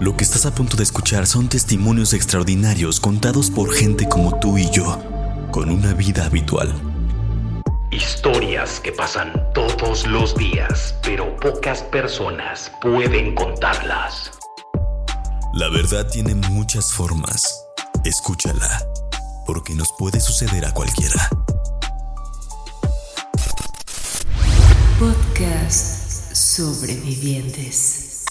Lo que estás a punto de escuchar son testimonios extraordinarios contados por gente como tú y yo, con una vida habitual. Historias que pasan todos los días, pero pocas personas pueden contarlas. La verdad tiene muchas formas. Escúchala, porque nos puede suceder a cualquiera. Podcast Sobrevivientes.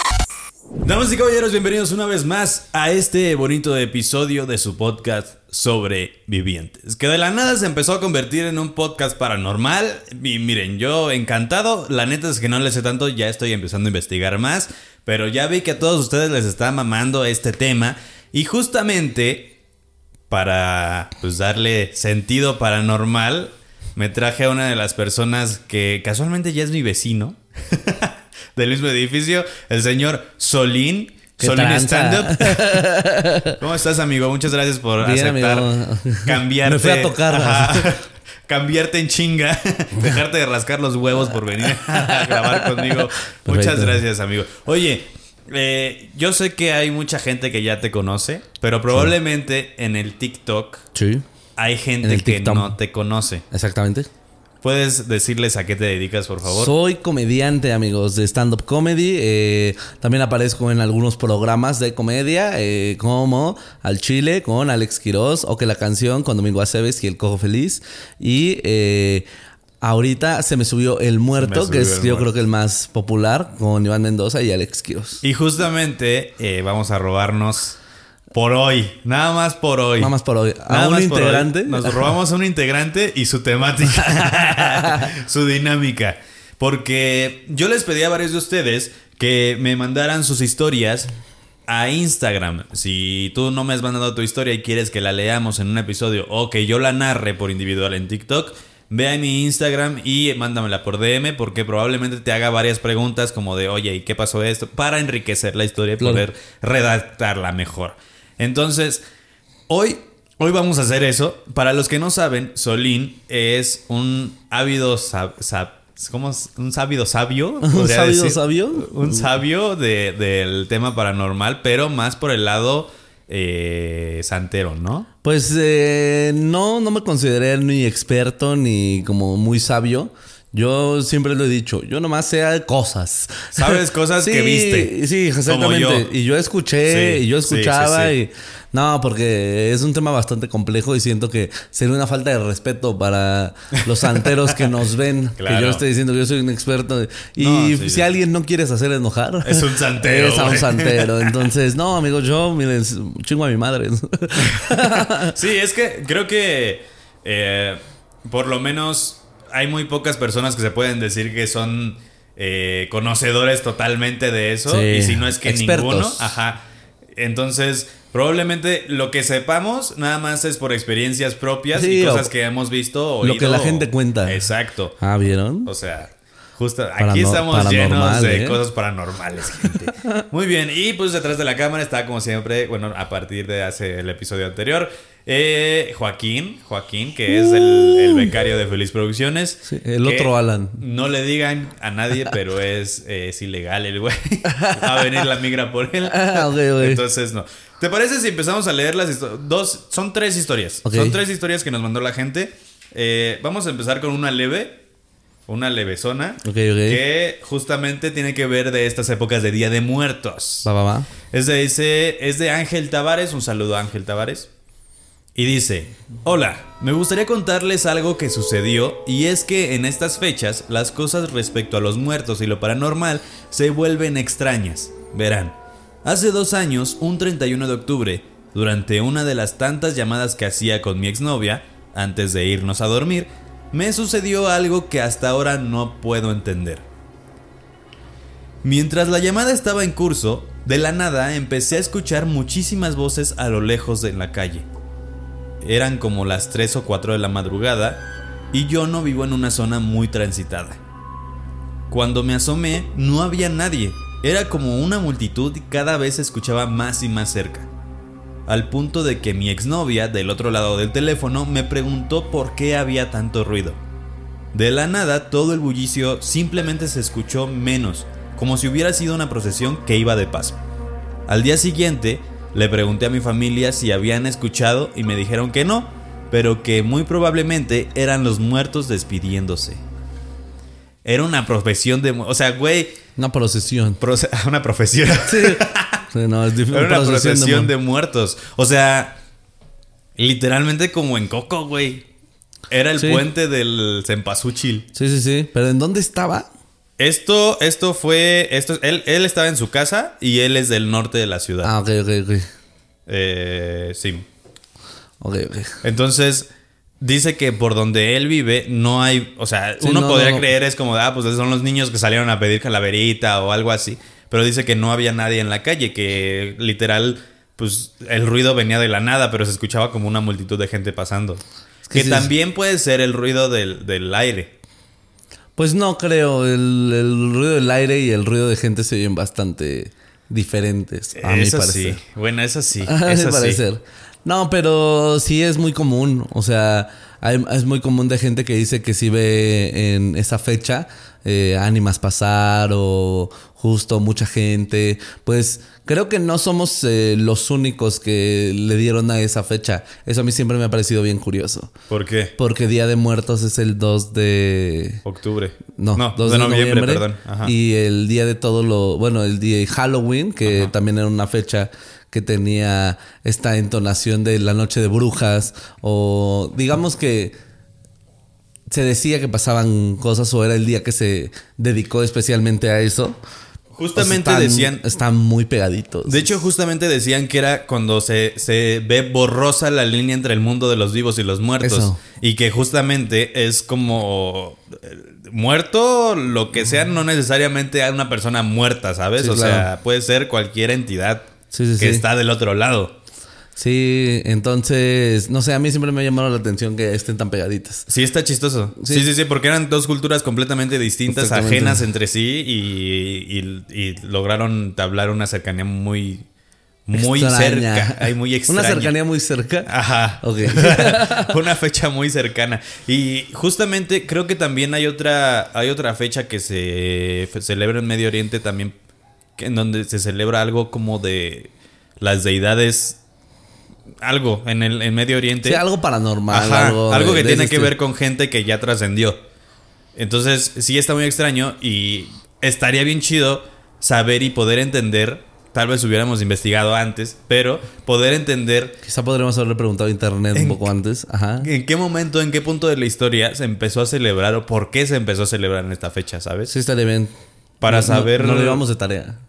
Damas y caballeros, bienvenidos una vez más a este bonito episodio de su podcast Sobrevivientes. Que de la nada se empezó a convertir en un podcast paranormal. Y miren, yo encantado. La neta es que no le sé tanto, ya estoy empezando a investigar más. Pero ya vi que a todos ustedes les está mamando este tema. Y justamente para pues darle sentido paranormal, me traje a una de las personas que casualmente ya es mi vecino. del mismo edificio, el señor Solín. ¿Qué Solín tranza? Stand Up. ¿Cómo estás, amigo? Muchas gracias por Bien, aceptar amigo. cambiarte. Me fui a tocar. Ajá. cambiarte en chinga, dejarte de rascar los huevos por venir a grabar conmigo. Muchas gracias, amigo. Oye, eh, yo sé que hay mucha gente que ya te conoce, pero probablemente en el TikTok Sí, hay En gente que no te conoce. exactamente. ¿Puedes decirles a qué te dedicas, por favor? Soy comediante, amigos, de stand-up comedy. Eh, también aparezco en algunos programas de comedia, eh, como Al Chile con Alex Quiroz, o que la canción con Domingo Aceves y El Cojo Feliz. Y eh, ahorita se me subió El Muerto, que es yo Muerto. creo que el más popular, con Iván Mendoza y Alex Quiroz. Y justamente eh, vamos a robarnos por hoy, nada más por hoy. Nada más por hoy. A Nada un más por hoy. integrante. Nos robamos a un integrante y su temática, su dinámica. Porque yo les pedí a varios de ustedes que me mandaran sus historias a Instagram. Si tú no me has mandado tu historia y quieres que la leamos en un episodio o que yo la narre por individual en TikTok, ve a mi Instagram y mándamela por DM porque probablemente te haga varias preguntas como de, oye, ¿y qué pasó esto? Para enriquecer la historia y poder redactarla mejor. Entonces, hoy, hoy vamos a hacer eso. Para los que no saben, Solín es un ávido sab- sab- ¿cómo es? Un sábido sabio. ¿Un sábio decir. sabio? Un sabio de- del tema paranormal, pero más por el lado eh, santero, ¿no? Pues eh, no, no me consideré ni experto ni como muy sabio. Yo siempre lo he dicho, yo nomás sé de cosas. Sabes cosas que viste. Sí, exactamente. Como yo. Y yo escuché, Sí, y yo escuchaba sí, y... No, porque es un tema bastante complejo y siento que sería una falta de respeto para los santeros que nos ven. Que Claro. yo esté diciendo que yo soy un experto. Y No, si alguien no quieres hacer enojar... Es un santero, Es a un santero. Entonces, no, amigos, yo, miren, chingo a mi madre. Sí, es que creo que eh, por lo menos hay muy pocas personas que se pueden decir que son eh, conocedores totalmente de eso. Sí, Y si no es que expertos. ninguno. Ajá. Entonces, probablemente lo que sepamos nada más es por experiencias propias Sí, y o- cosas que hemos visto. lo que la oído, gente cuenta. Exacto. ah, ¿vieron? O sea, justo aquí estamos llenos de ¿eh? cosas paranormales, gente. Muy bien, y pues detrás de la cámara está como siempre, bueno, a partir de hace el episodio anterior, eh, Joaquín, Joaquín, que es el, el becario de Feliz Producciones. Sí, el otro Alan. No le digan a nadie, pero es, eh, es ilegal el güey. Va a venir la migra por él. Ah. Entonces, no. ¿Te parece si empezamos a leer las historias? Dos, son tres historias. Son tres historias que nos mandó la gente. Eh, vamos a empezar con una leve. Una levesona. Ok, ok. Que justamente tiene que ver de estas épocas de Día de Muertos. Va, va, va. Es de, dice, es de Ángel Tavares. Un saludo a Ángel Tavares. Y dice, hola, me gustaría contarles algo que sucedió y es que en estas fechas las cosas respecto a los muertos y lo paranormal se vuelven extrañas. Verán, hace dos años, un 31 de octubre, durante una de las tantas llamadas que hacía con mi exnovia, antes de irnos a dormir, me sucedió algo que hasta ahora no puedo entender. Mientras la llamada estaba en curso, de la nada empecé a escuchar muchísimas voces a lo lejos de la calle. Eran como las 3 o 4 de la madrugada y yo no vivo en una zona muy transitada. Cuando me asomé no había nadie, era como una multitud y cada vez se escuchaba más y más cerca. Al punto de que mi exnovia del otro lado del teléfono me preguntó por qué había tanto ruido. De la nada todo el bullicio simplemente se escuchó menos como si hubiera sido una procesión que iba de paso. Al día siguiente le pregunté a mi familia si habían escuchado y me dijeron que no, pero que muy probablemente eran los muertos despidiéndose. Era una profesión de... O sea, güey... Una procesión. proce- una profesión. Sí. Sí, no, es difícil. Era una procesión de muertos. O sea, literalmente como en Coco, güey. Era el Sí. puente del Cempasúchil. Sí, sí, sí. Pero ¿en dónde estaba? Esto, esto fue. Esto, él, él estaba en su casa y él es del norte de la ciudad. Ah, ok, ok, ok. Eh, sí. Ok, ok. Entonces, dice que por donde él vive no hay. O sea, Sí, uno no, podría no. creer es como, ah, pues son los niños que salieron a pedir calaverita o algo así. Pero dice que no había nadie en la calle, que literal, pues el ruido venía de la nada, pero se escuchaba como una multitud de gente pasando. que que sí, también puede ser el ruido del, del aire. Pues no creo. El, el ruido del aire y el ruido de gente se oyen bastante diferentes. A mi Eso parecer. sí. Bueno, eso sí. A mi sí. No, pero sí es muy común. O sea, hay- es muy común de gente que dice que si ve en esa fecha eh, ánimas pasar o justo mucha gente. Pues creo que no somos eh, los únicos que le dieron a esa fecha. Eso a mí siempre me ha parecido bien curioso. ¿Por qué? Porque Día de Muertos es el 2 de... Octubre. No, 2 de noviembre, perdón. Ajá. Y el día de todo lo. Bueno, el día de Halloween, que también era una fecha que tenía esta entonación de la noche de brujas. O digamos que se decía que pasaban cosas o era el día que se dedicó especialmente a eso. Justamente O sea, están- decían. Están muy pegaditos. De hecho, justamente decían que era cuando se, se ve borrosa la línea entre el mundo de los vivos y los muertos. Eso. Y que justamente es como eh, muerto, lo que sea, no necesariamente a una persona muerta, ¿sabes? Sí, o sea, puede ser cualquier entidad Sí, sí, que está del otro lado. Sí, entonces, no sé, a mí siempre me ha llamado la atención que estén tan pegaditas. Sí, está chistoso. Sí, Sí. sí, sí, porque eran dos culturas completamente distintas, ajenas entre sí y, y- y lograron tablar una cercanía muy, muy Extraña. cerca. Ay, muy extraña. Una cercanía muy cerca. Ajá. Ok. una fecha muy cercana. Y justamente creo que también hay otra, hay otra fecha que se celebra en Medio Oriente también, que- en donde se celebra algo como de las deidades, algo en el en Medio Oriente. Sí, algo paranormal. Ajá, algo, que tiene que ver con gente que ya trascendió. Entonces, sí está muy extraño y estaría bien chido saber y poder entender. Tal vez hubiéramos investigado antes, pero poder entender Quizá podríamos haberle preguntado a internet un poco antes. Ajá. en qué momento, en qué punto de la historia se empezó a celebrar o por qué se empezó a celebrar en esta fecha, ¿sabes? Sí, estaría bien. Para No- no- saber- No, lo llevamos de tarea.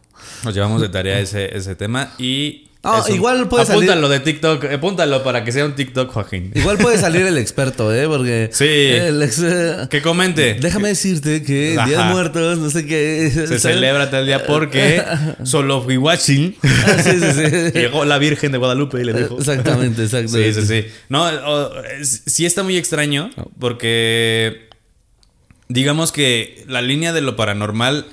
Nos llevamos de tarea ese, ese tema y. Ah, eso. igual puede salir- Apúntalo de TikTok, apúntalo para que sea un TikTok, Joaquín. Igual puede salir el experto, ¿eh? Porque. Sí. el ex- eh, Que comente. Déjame decirte que Día de Ajá. Muertos, no sé qué. Se ¿sabes? celebra tal día porque solo fui watching. Ah, sí, sí, sí. Llegó la Virgen de Guadalupe y le dijo. Exactamente, exactamente. Sí, sí, sí. No, o- sí está muy extraño porque digamos que la línea de lo paranormal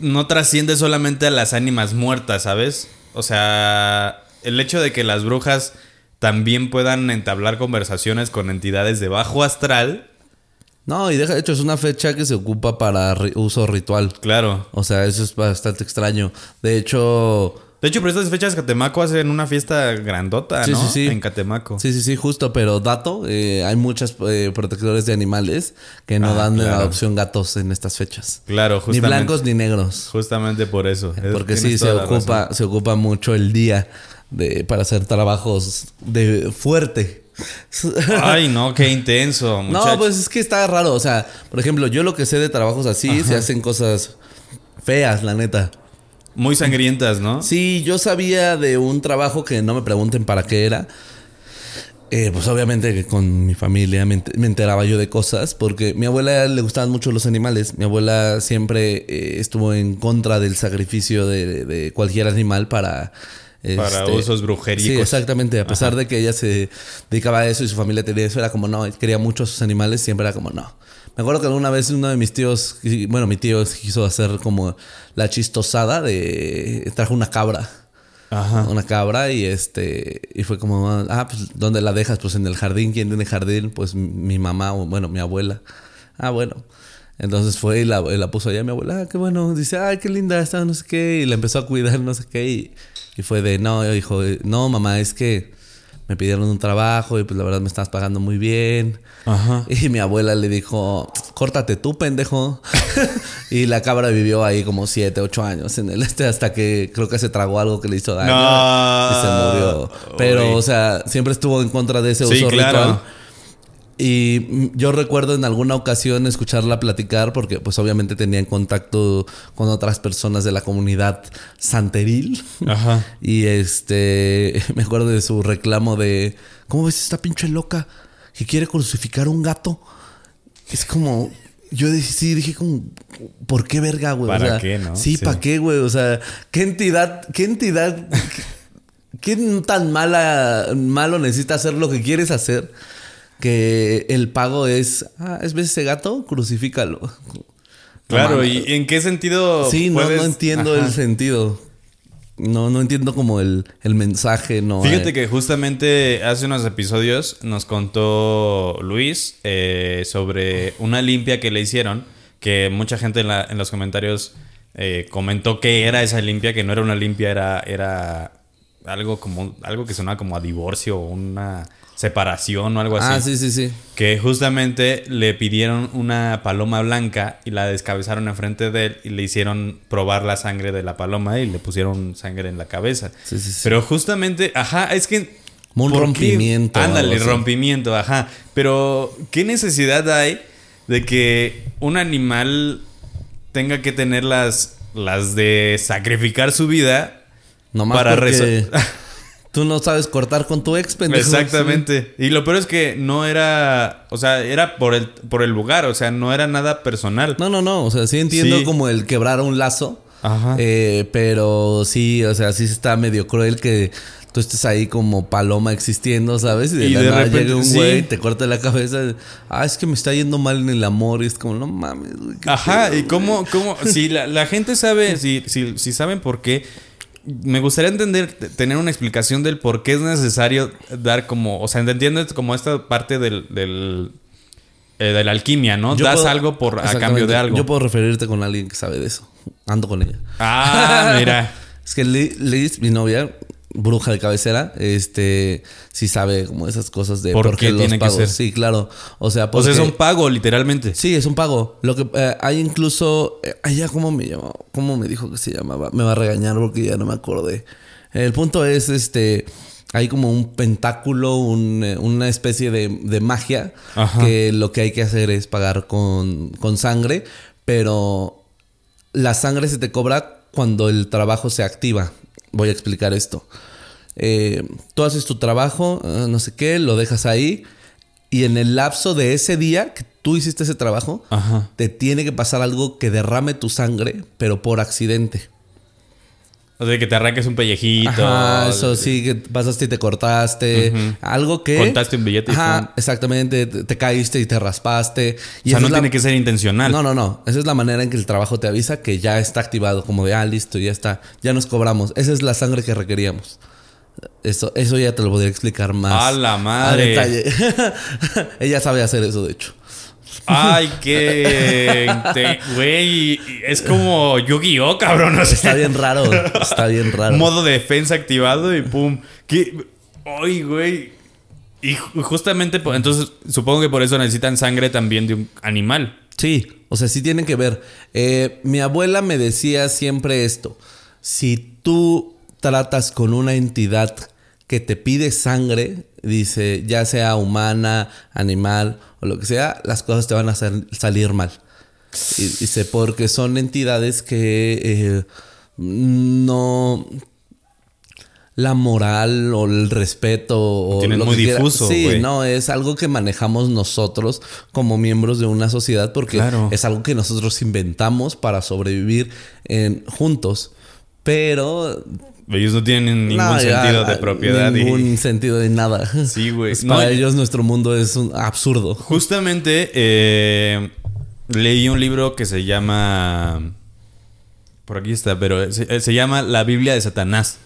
no trasciende solamente a las ánimas muertas, ¿sabes? O sea, el hecho de que las brujas también puedan entablar conversaciones con entidades de bajo astral, No, y deja, de hecho, es una fecha que se ocupa para uso ritual. claro. O sea, eso es bastante extraño. De hecho. De hecho, por estas fechas Catemaco hacen una fiesta grandota, Sí, ¿no? sí, sí. En Catemaco. Sí, sí, sí, justo, pero dato, eh, hay muchos eh, protectores de animales que no Ah, dan claro. adopción gatos en estas fechas. Claro, Ni justamente. blancos ni negros. Justamente por eso. Es- Porque sí, se ocupa, razón. se ocupa mucho el día de, para hacer trabajos de fuerte. Ay, no, qué intenso, muchacho. No, pues es que está raro. O sea, por ejemplo, yo lo que sé de trabajos así, se hacen cosas feas, la neta. Muy sangrientas, ¿no? Sí, yo sabía de un trabajo que no me pregunten para qué era. Eh, pues obviamente que con mi familia me, ent- me enteraba yo de cosas, porque mi abuela le gustaban mucho los animales. Mi abuela siempre eh, estuvo en contra del sacrificio de, de cualquier animal para... Para este, usos brujericos. Sí, exactamente. A pesar de que ella se dedicaba a eso y su familia tenía eso, era como no, quería mucho a sus animales, siempre era como no. Me acuerdo que alguna vez uno de mis tíos, bueno, mi tío quiso hacer como la chistosada de. trajo una cabra. Ajá. Una cabra y este. Y fue como, ah, pues, ¿dónde la dejas? Pues en el jardín. ¿Quién tiene jardín? Pues mi mamá o, bueno, mi abuela. Ah, bueno. Entonces fue y la, y la puso allá mi abuela, ah, qué bueno. Dice, ay, qué linda está, no sé qué. Y la empezó a cuidar, no sé qué. Y, y fue de, no, hijo, no, mamá, es que me pidieron un trabajo y pues la verdad me estás pagando muy bien. Ajá. Y mi abuela le dijo, córtate tú, pendejo. y la cabra vivió ahí como siete, ocho años en el este hasta que creo que se tragó algo que le hizo daño. No. Y se murió. Pero, Uy. o sea, siempre estuvo en contra de ese Sí, uso claro. ritual. Y yo recuerdo en alguna ocasión escucharla platicar porque pues obviamente tenía en contacto con otras personas de la comunidad santeril. Ajá. Y este, me acuerdo de su reclamo de, ¿cómo ves esta pinche loca que quiere crucificar un gato? Es como, yo dije, sí, dije como, ¿por qué verga, güey? O ¿Para sea, qué, no? Sí, Sí. ¿para qué, güey? O sea, ¿qué entidad, qué entidad, qué, qué tan mala, malo necesita hacer lo que quieres hacer? Que el pago es, ah, ¿es ves ese gato? Crucifícalo. Claro. ¿y en qué sentido? Sí, no, puedes- no entiendo Ajá. el sentido. No, no entiendo como el, el mensaje, no. Fíjate eh. que justamente hace unos episodios nos contó Luis eh, sobre una limpia que le hicieron, que mucha gente en, la- en los comentarios eh, comentó que era esa limpia, que no era una limpia, era, era algo como algo que sonaba como a divorcio o una separación o algo así. Ah, sí, sí, sí. Que justamente le pidieron una paloma blanca y la descabezaron enfrente de él y le hicieron probar la sangre de la paloma y le pusieron sangre en la cabeza. Sí, sí, sí. Pero justamente, ajá, es que... Un rompimiento, Ándale, rompimiento, ajá. Pero, ¿qué necesidad hay de que un animal tenga que tener las, las de sacrificar su vida Nomás para porque? tú no sabes cortar con tu ex, pendejo. Exactamente. Y lo peor es que no era, o sea, era por el, por el lugar, o sea, no era nada personal. No, no, no. O sea, sí entiendo Sí. como el quebrar un lazo. Ajá. Eh, pero sí, o sea, sí está medio cruel que tú estés ahí como paloma existiendo, ¿sabes? Y de, Y la de nada repente, llega un sí. güey, te corta la cabeza. Ah, es que me está yendo mal en el amor. Y es como, no mames, güey. Ajá, pedo, y cómo, cómo, si la, la gente sabe, si, si, si saben por qué, me gustaría entender, tener una explicación del por qué es necesario dar como, o sea, entiendo como esta parte del, del eh, de la alquimia, ¿no? Yo Das puedo- algo por a cambio de algo. Yo puedo referirte con alguien que sabe de eso. Ando con ella. Ah, mira. Es que Li- Liz, mi novia, bruja de cabecera, este, sí sabe como esas cosas de ¿Por qué los tiene que pagos. ser? Sí, claro. O sea, O porque, sea, es un pago, literalmente. Sí, es un pago. Lo que eh, hay incluso. eh, ella, ¿cómo me llamó? ¿Cómo me dijo que se llamaba? Me va a regañar porque ya no me acordé. El punto es este. Hay como un pentáculo, un, eh, una especie de, de magia Ajá. que lo que hay que hacer es pagar con, con sangre, pero la sangre se te cobra cuando el trabajo se activa. Voy a explicar esto. Eh, tú haces tu trabajo, eh, no sé qué, lo dejas ahí y en el lapso de ese día que tú hiciste ese trabajo, Ajá. te tiene que pasar algo que derrame tu sangre, pero por accidente. O sea, que te arranques un pellejito. Ajá, eso sí, que pasaste y te cortaste. Algo que. Contaste un billete y Ajá, exactamente. Te, te caíste y te raspaste. Y O sea, no la- tiene que ser intencional. No, no, no. Esa es la manera en que el trabajo te avisa que ya está activado. Como de, ah, listo, ya está. Ya nos cobramos. Esa es la sangre que requeríamos. Eso, eso ya te lo podría explicar más. ¡A la madre! detalle. Ella sabe hacer eso, de hecho. Ay, qué. Güey, es como Yu-Gi-Oh, cabrón. Está bien raro. Está bien raro. modo de defensa activado y pum. ¿Qué? Ay, güey. Y ju- justamente, entonces, supongo que por eso necesitan sangre también de un animal. Sí, o sea, sí tienen que ver. Eh, mi abuela me decía siempre esto. Si tú tratas con una entidad que te pide sangre, dice, ya sea humana, animal o lo que sea, las cosas te van a sal- salir mal. Y dice, porque son entidades que eh, no... La moral o el respeto o lo muy que difuso, Sí, no, es algo que manejamos nosotros como miembros de una sociedad porque Claro. es algo que nosotros inventamos para sobrevivir en- juntos. Pero Ellos no tienen ningún no, ya, sentido de propiedad. y- Ningún sentido de nada. Sí, güey. Pues No, para ellos nuestro mundo es un absurdo. Justamente eh, leí un libro que se llama. Por aquí está, pero se, se llama La Biblia de Satanás.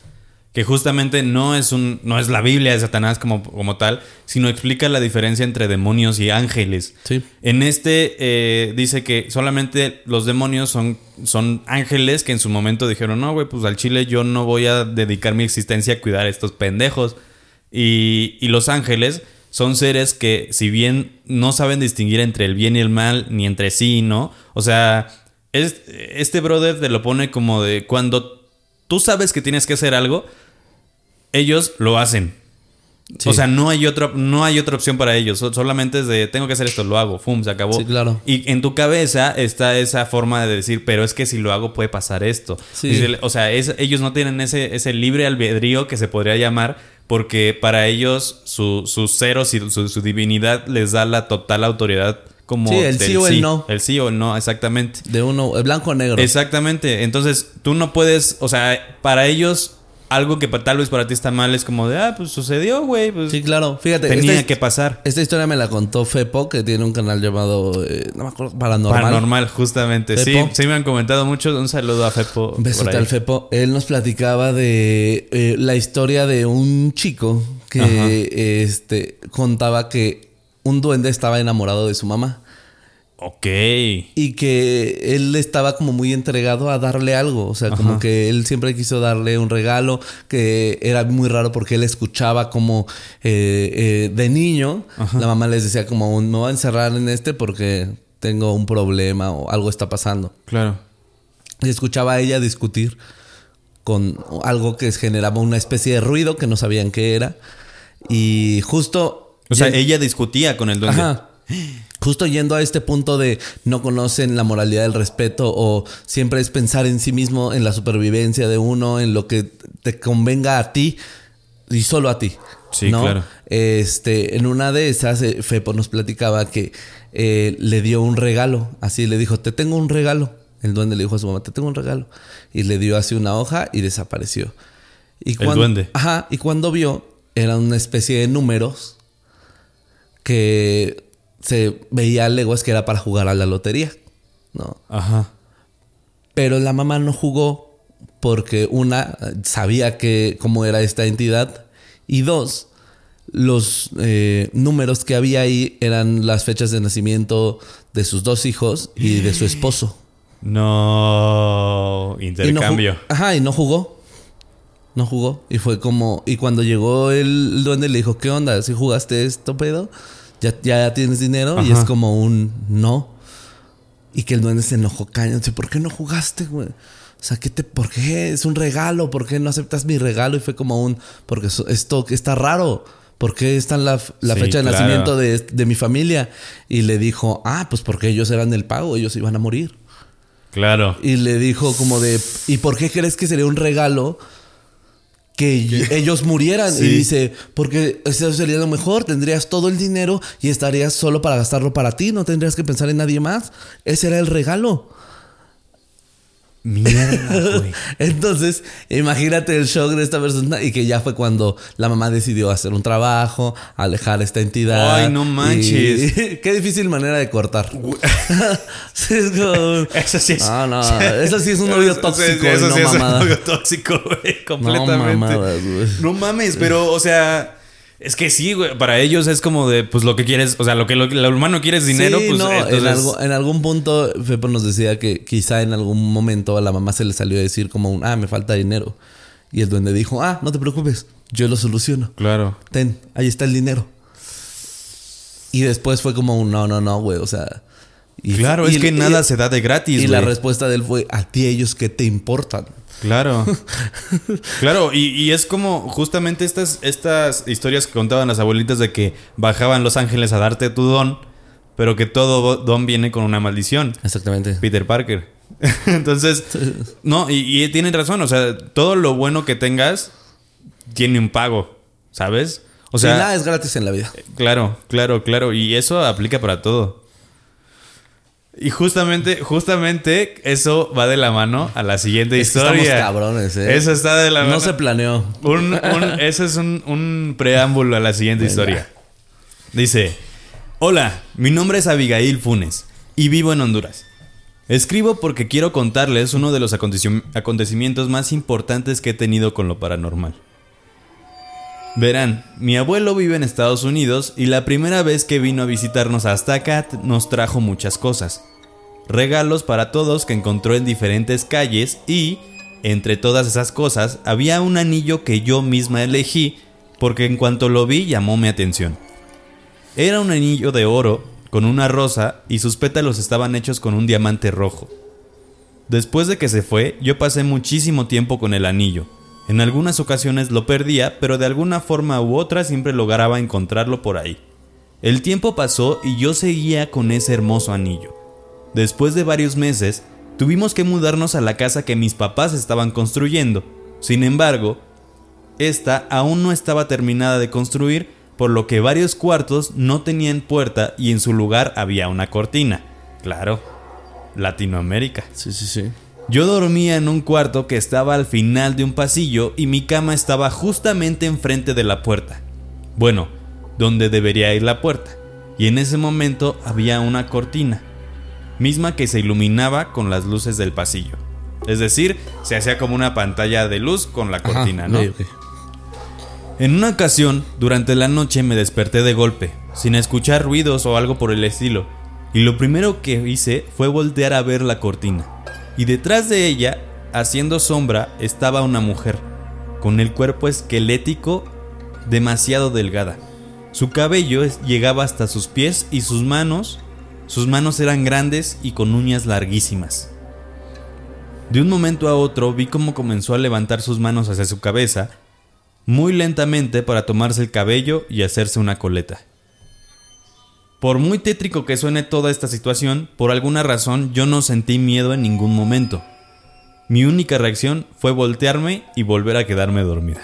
Que justamente no es un no es la Biblia de Satanás como, como tal, sino explica la diferencia entre demonios y ángeles. Sí. En este eh, dice que solamente los demonios son, son ángeles que en su momento dijeron, no, güey, pues al chile yo no voy a dedicar mi existencia a cuidar a estos pendejos. Y, y los ángeles son seres que si bien no saben distinguir entre el bien y el mal, ni entre sí, ¿no? O sea, es- este brother te lo pone como de cuando tú sabes que tienes que hacer algo, ellos lo hacen. Sí. O sea, no hay otra, no hay otra opción para ellos. So- Solamente es de tengo que hacer esto, lo hago, fum, se acabó. Sí, claro. Y en tu cabeza está esa forma de decir, pero es que si lo hago puede pasar esto. Sí. O sea, es- ellos no tienen ese, ese libre albedrío que se podría llamar, porque para ellos su- sus ceros y su, su divinidad les da la total autoridad como Sí, el sí o el no. El sí o el no, exactamente. De uno, el blanco o negro. Exactamente. Entonces, tú no puedes, o sea, para ellos, algo que tal vez para ti está mal es como de, ah, pues sucedió, güey. Pues Sí, claro. Fíjate, tenía esta, que pasar. esta historia me la contó Fepo, que tiene un canal llamado, eh, no me acuerdo, Paranormal. Paranormal, justamente. Sí, Fepo. sí me han comentado mucho. Un saludo a Fepo. Besote al Fepo. Él nos platicaba de eh, la historia de un chico que Ajá. este, contaba que un duende estaba enamorado de su mamá. Ok. Y que él estaba como muy entregado a darle algo. O sea, como que él siempre quiso darle un regalo. Que era muy raro porque él escuchaba como eh, eh, de niño. La mamá les decía como, me voy a encerrar en este porque tengo un problema o algo está pasando. Claro. Y escuchaba a ella discutir con algo que generaba una especie de ruido que no sabían qué era. Y justo... O sea, ella discutía con el duende. Ajá. Justo yendo a este punto de no conocen la moralidad del respeto o siempre es pensar en sí mismo, en la supervivencia de uno, en lo que te convenga a ti y solo a ti. Sí, ¿no? claro. Este, en una de esas, eh, Fepo nos platicaba que eh, le dio un regalo. Así le dijo, te tengo un regalo. El duende le dijo a su mamá, te tengo un regalo. Y le dio así una hoja y desapareció. Y El duende. Ajá. Y cuando vio, era una especie de números que se veía a leguas que era para jugar a la lotería. ¿No? Ajá. Pero la mamá no jugó porque una sabía que cómo era esta entidad y dos los eh, números que había ahí eran las fechas de nacimiento de sus dos hijos y de su esposo. No. Y no Intercambio. ju- Ajá, y no jugó. No jugó. Y fue como. Y cuando llegó el duende le dijo: ¿Qué onda? ¿Si jugaste esto, pedo? ¿Ya, ya tienes dinero? Y es como un no. Y que el duende se enojó cañón. Dice, ¿por qué no jugaste, güey? O sea, ¿qué te, ¿por qué? Es un regalo. ¿Por qué no aceptas mi regalo? Y fue como un. Porque esto está raro. ¿Por qué está en la, la Sí, fecha de claro. nacimiento de, de mi familia? Y le dijo, ah, pues porque ellos eran el pago, ellos iban a morir. Claro. Y le dijo como de, ¿y por qué crees que sería un regalo que ellos murieran? Sí. Y dice, porque eso sería lo mejor, tendrías todo el dinero y estarías solo para gastarlo para ti, no tendrías que pensar en nadie más. Ese era el regalo. Mierda, güey. Entonces, imagínate el shock de esta persona y que ya fue cuando la mamá decidió hacer un trabajo, alejar esta entidad. Ay, no manches. Y- qué difícil manera de cortar. Sí, es como- Eso sí es. Ah, no, eso sí es un novio tóxico, Eso no sí es un novio tóxico, güey. Completamente. mamadas. No mames, pero, o sea. Es que sí, güey. Para ellos es como de, pues lo que quieres, o sea, lo que lo, el humano quiere es dinero, Sí, pues no, entonces- en, algo- en algún punto Fepo nos decía que quizá en algún momento a la mamá se le salió a decir como un, ah, me falta dinero. Y el duende dijo, ah, no te preocupes, yo lo soluciono. Claro. Ten, ahí está el dinero. Y después fue como un, no, no, no, güey, o sea... y- Claro, y- es que y- nada se da de gratis, Y la respuesta de él fue, a ti ellos que te importan. Claro. claro, y, y es como justamente estas, estas historias que contaban las abuelitas de que bajaban los ángeles a darte tu don, pero que todo don viene con una maldición. Exactamente. Peter Parker. Entonces, no, y, y tienen razón, o sea, todo lo bueno que tengas tiene un pago, ¿sabes? O sea, nada es gratis en la vida. Claro, claro, claro. Y eso aplica para todo. Y justamente, justamente eso va de la mano a la siguiente Es historia. estamos cabrones, ¿eh? Eso está de la mano. No se planeó. Un, un- ese es un, un preámbulo a la siguiente historia. Dice: Hola, mi nombre es Abigail Funes y vivo en Honduras. Escribo porque quiero contarles uno de los aconteci- acontecimientos más importantes que he tenido con lo paranormal. Verán, mi abuelo vive en Estados Unidos y la primera vez que vino a visitarnos hasta acá nos trajo muchas cosas. Regalos para todos que encontró en diferentes calles y, entre todas esas cosas, había un anillo que yo misma elegí porque en cuanto lo vi llamó mi atención. Era un anillo de oro con una rosa y sus pétalos estaban hechos con un diamante rojo. Después de que se fue, yo pasé muchísimo tiempo con el anillo. En algunas ocasiones lo perdía, pero de alguna forma u otra siempre lograba encontrarlo por ahí. El tiempo pasó y yo seguía con ese hermoso anillo. Después de varios meses, tuvimos que mudarnos a la casa que mis papás estaban construyendo. Sin embargo, esta aún no estaba terminada de construir, por lo que varios cuartos no tenían puerta y en su lugar había una cortina. Claro, Latinoamérica. Sí, sí, sí. Yo dormía en un cuarto que estaba al final de un pasillo y mi cama estaba justamente enfrente de la puerta. Bueno, donde debería ir la puerta. Y en ese momento había una cortina, misma que se iluminaba con las luces del pasillo. Es decir, se hacía como una pantalla de luz con la cortina, Ajá, ¿no? En una ocasión, durante la noche me desperté de golpe, sin escuchar ruidos o algo por el estilo, y lo primero que hice fue voltear a ver la cortina. Y detrás de ella, haciendo sombra, estaba una mujer, con el cuerpo esquelético demasiado delgada. Su cabello llegaba hasta sus pies y sus manos, sus manos eran grandes y con uñas larguísimas. De un momento a otro vi cómo comenzó a levantar sus manos hacia su cabeza, muy lentamente para tomarse el cabello y hacerse una coleta. Por muy tétrico que suene toda esta situación, por alguna razón yo no sentí miedo en ningún momento. Mi única reacción fue voltearme y volver a quedarme dormida.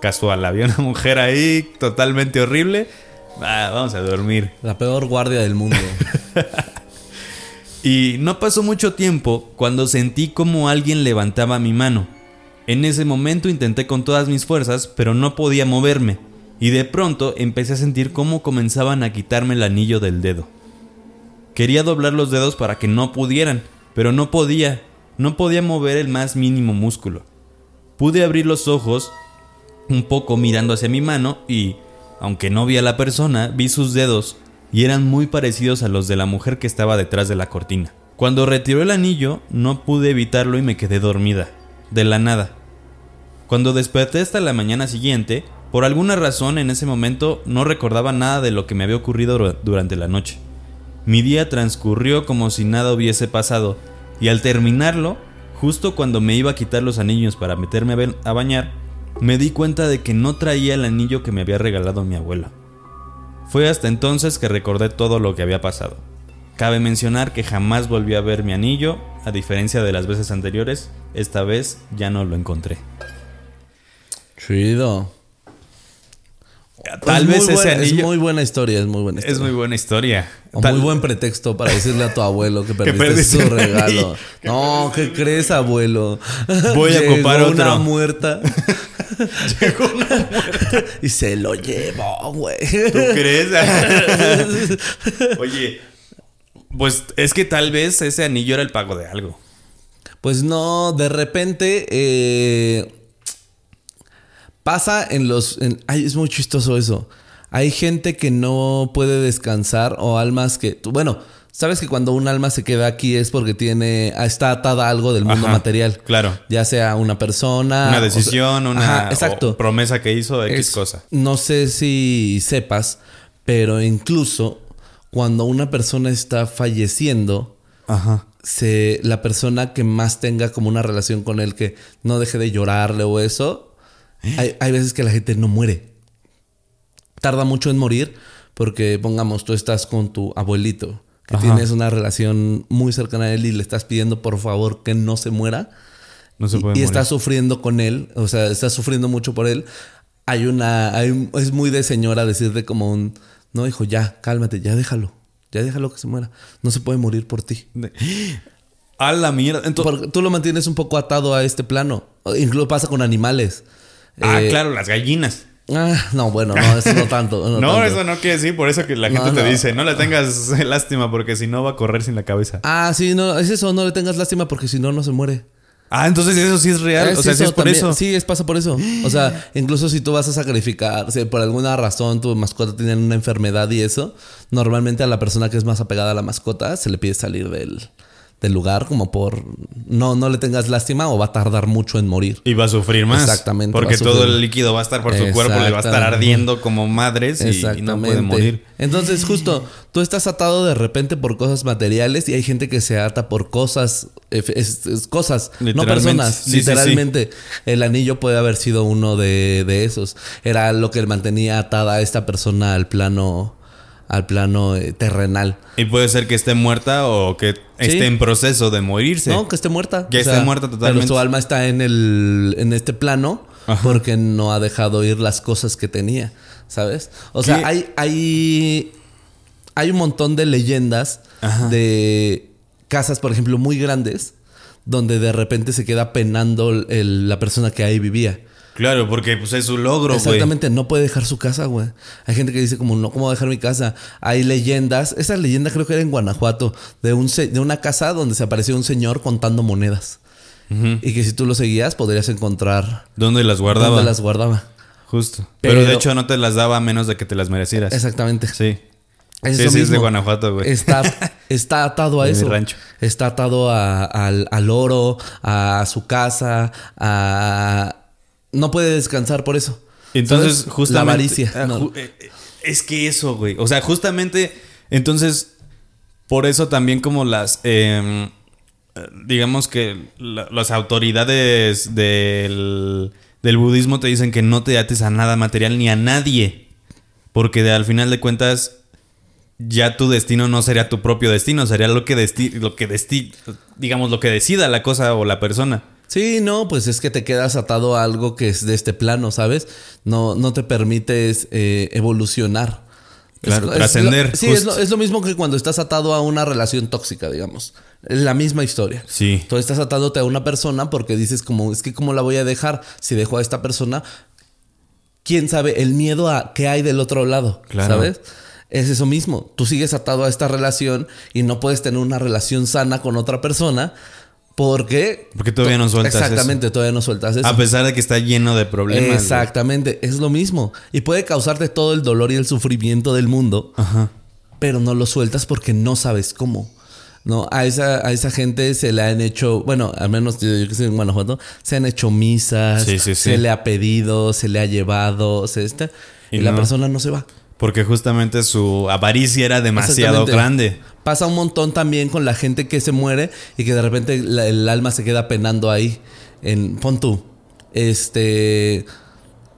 Casual, había una mujer ahí totalmente horrible. Ah, vamos a dormir. La peor guardia del mundo. Y no pasó mucho tiempo cuando sentí como alguien levantaba mi mano. En ese momento intenté con todas mis fuerzas, pero no podía moverme, y de pronto empecé a sentir cómo comenzaban a quitarme el anillo del dedo. Quería doblar los dedos para que no pudieran, pero no podía, no podía mover el más mínimo músculo. Pude abrir los ojos un poco mirando hacia mi mano y, aunque no vi a la persona, vi sus dedos y eran muy parecidos a los de la mujer que estaba detrás de la cortina. Cuando retiró el anillo, no pude evitarlo y me quedé dormida, de la nada. Cuando desperté hasta la mañana siguiente, por alguna razón en ese momento no recordaba nada de lo que me había ocurrido dur- durante la noche. Mi día transcurrió como si nada hubiese pasado, y al terminarlo, justo cuando me iba a quitar los anillos para meterme a bañar, me di cuenta de que no traía el anillo que me había regalado mi abuela. Fue hasta entonces que recordé todo lo que había pasado. Cabe mencionar que jamás volví a ver mi anillo, a diferencia de las veces anteriores, esta vez ya no lo encontré. Chido. Tal Es vez ese buena- anillo Es muy buena historia, es muy buena historia. es muy buena historia. O Tal- muy buen pretexto para decirle a tu abuelo que perdiste, perdiste su regalo. No, ¿qué crees, abuelo? Voy a Llegó ocupar una otro. muerta. Llegó una muerta. Y se lo llevó, güey. ¿Tú crees? Oye, pues es que tal vez ese anillo era el pago de algo. Pues no, de repente eh, pasa en los... en- ay, es muy chistoso eso. Hay gente que no puede descansar o almas que... Bueno, sabes que cuando un alma se queda aquí es porque tiene está atada a algo del mundo Ajá, material. claro. Ya sea una persona... Una o decisión, una Ajá, exacto. o promesa que hizo X Es- cosa. No sé si sepas, pero incluso cuando una persona está falleciendo, Ajá. se, la persona que más tenga como una relación con él que no deje de llorarle o eso, hay, hay veces que la gente no muere. Tarda mucho en morir porque, pongamos, tú estás con tu abuelito, que Ajá. tienes una relación muy cercana a él y le estás pidiendo por favor que no se muera. No se y, puede y morir. estás sufriendo con él, o sea, estás sufriendo mucho por él. Hay una, hay- es muy de señora decirte como un, no hijo, ya, cálmate, ya déjalo, ya déjalo que se muera. No se puede morir por ti. A la mierda. Entonces, Porque tú lo mantienes un poco atado a este plano. Incluso pasa con animales. Ah, Eh, claro, las gallinas. Ah, no, bueno, no, eso no tanto. No, No, tanto. eso no quiere decir, por eso que la No, gente te no. dice, no le tengas lástima porque si no va a correr sin la cabeza. Ah, sí, no, es eso, no le tengas lástima porque si no, no se muere. Ah, entonces eso sí es real, Es o sea, sí eso es por también. eso. Sí, es pasa por eso. O sea, incluso si tú vas a sacrificar, si por alguna razón tu mascota tiene una enfermedad y eso, normalmente a la persona que es más apegada a la mascota se le pide salir del, del lugar como por no, no le tengas lástima o va a tardar mucho en morir. Y va a sufrir más. Exactamente, Porque todo el líquido va a estar por su cuerpo, le va a estar ardiendo como madres y, y no puede morir. Entonces, justo, tú estás atado de repente por cosas materiales y hay gente que se ata por cosas, es- cosas, no personas. Sí, sí, sí. literalmente, el anillo puede haber sido uno de, de esos. Era lo que mantenía atada a esta persona al plano, al plano eh, terrenal. Y puede ser que esté muerta o que esté en proceso de morirse. No, que esté muerta. Que esté muerta totalmente. Pero su alma está en el, en este plano Ajá. porque no ha dejado ir las cosas que tenía, ¿sabes? O sea, hay, hay, hay un montón de leyendas Ajá. de casas, por ejemplo, muy grandes, donde de repente se queda penando el- la persona que ahí vivía. Claro, porque pues es su logro, güey. Exactamente, no puede dejar su casa, güey. Hay gente que dice como, no, ¿cómo dejar mi casa? Hay leyendas, esa leyenda creo que era en Guanajuato, de, un de una casa donde se apareció un señor contando monedas. Y que si tú lo seguías podrías encontrar ¿Dónde las guardaba? dónde las guardaba. Justo. Pero, de hecho no te las daba a menos de que te las merecieras. Exactamente. Sí. Es sí, sí, es de. Guanajuato, güey. Está, está atado a eso. rancho. Está atado a- al, al oro, a su casa, a... No puede descansar por eso. Entonces, ¿Sabes? justamente. La avaricia. ah, No. ju- eh, eh, es que eso, güey. O sea, justamente. Entonces, por eso también, como las. eh, eh, digamos que la- las autoridades del, del budismo te dicen que no te ates a nada material ni a nadie. Porque de- al final de cuentas. Ya tu destino no sería tu propio destino, sería lo que desti lo que desti digamos lo que decida la cosa o la persona. Sí, no, pues es que te quedas atado a algo que es de este plano, ¿sabes? No, no te permites eh, evolucionar. Claro, Es- lo- Sí, es justo. lo, es lo mismo que cuando estás atado a una relación tóxica, digamos. Es la misma historia. Sí. Tú estás atándote a una persona porque dices como, es que cómo la voy a dejar si dejo a esta persona. ¿Quién sabe? El miedo a qué hay del otro lado, Claro. ¿sabes? Es eso mismo. Tú sigues atado a esta relación y no puedes tener una relación sana con otra persona porque... Porque todavía no sueltas eso. Exactamente, todavía no sueltas eso. A pesar de que está lleno de problemas. güey. Exactamente, es lo mismo. Y puede causarte todo el dolor y el sufrimiento del mundo, Ajá. pero no lo sueltas porque no sabes cómo. No, a esa, a esa gente se le han hecho, bueno, al menos yo, yo que soy en Guanajuato, se han hecho misas, Sí, sí, sí. se le ha pedido, se le ha llevado, se está, y, Y la persona no se va. Porque justamente su avaricia era demasiado grande. Pasa un montón también con la gente que se muere y que de repente la- el alma se queda penando ahí. En, pon tú. Este.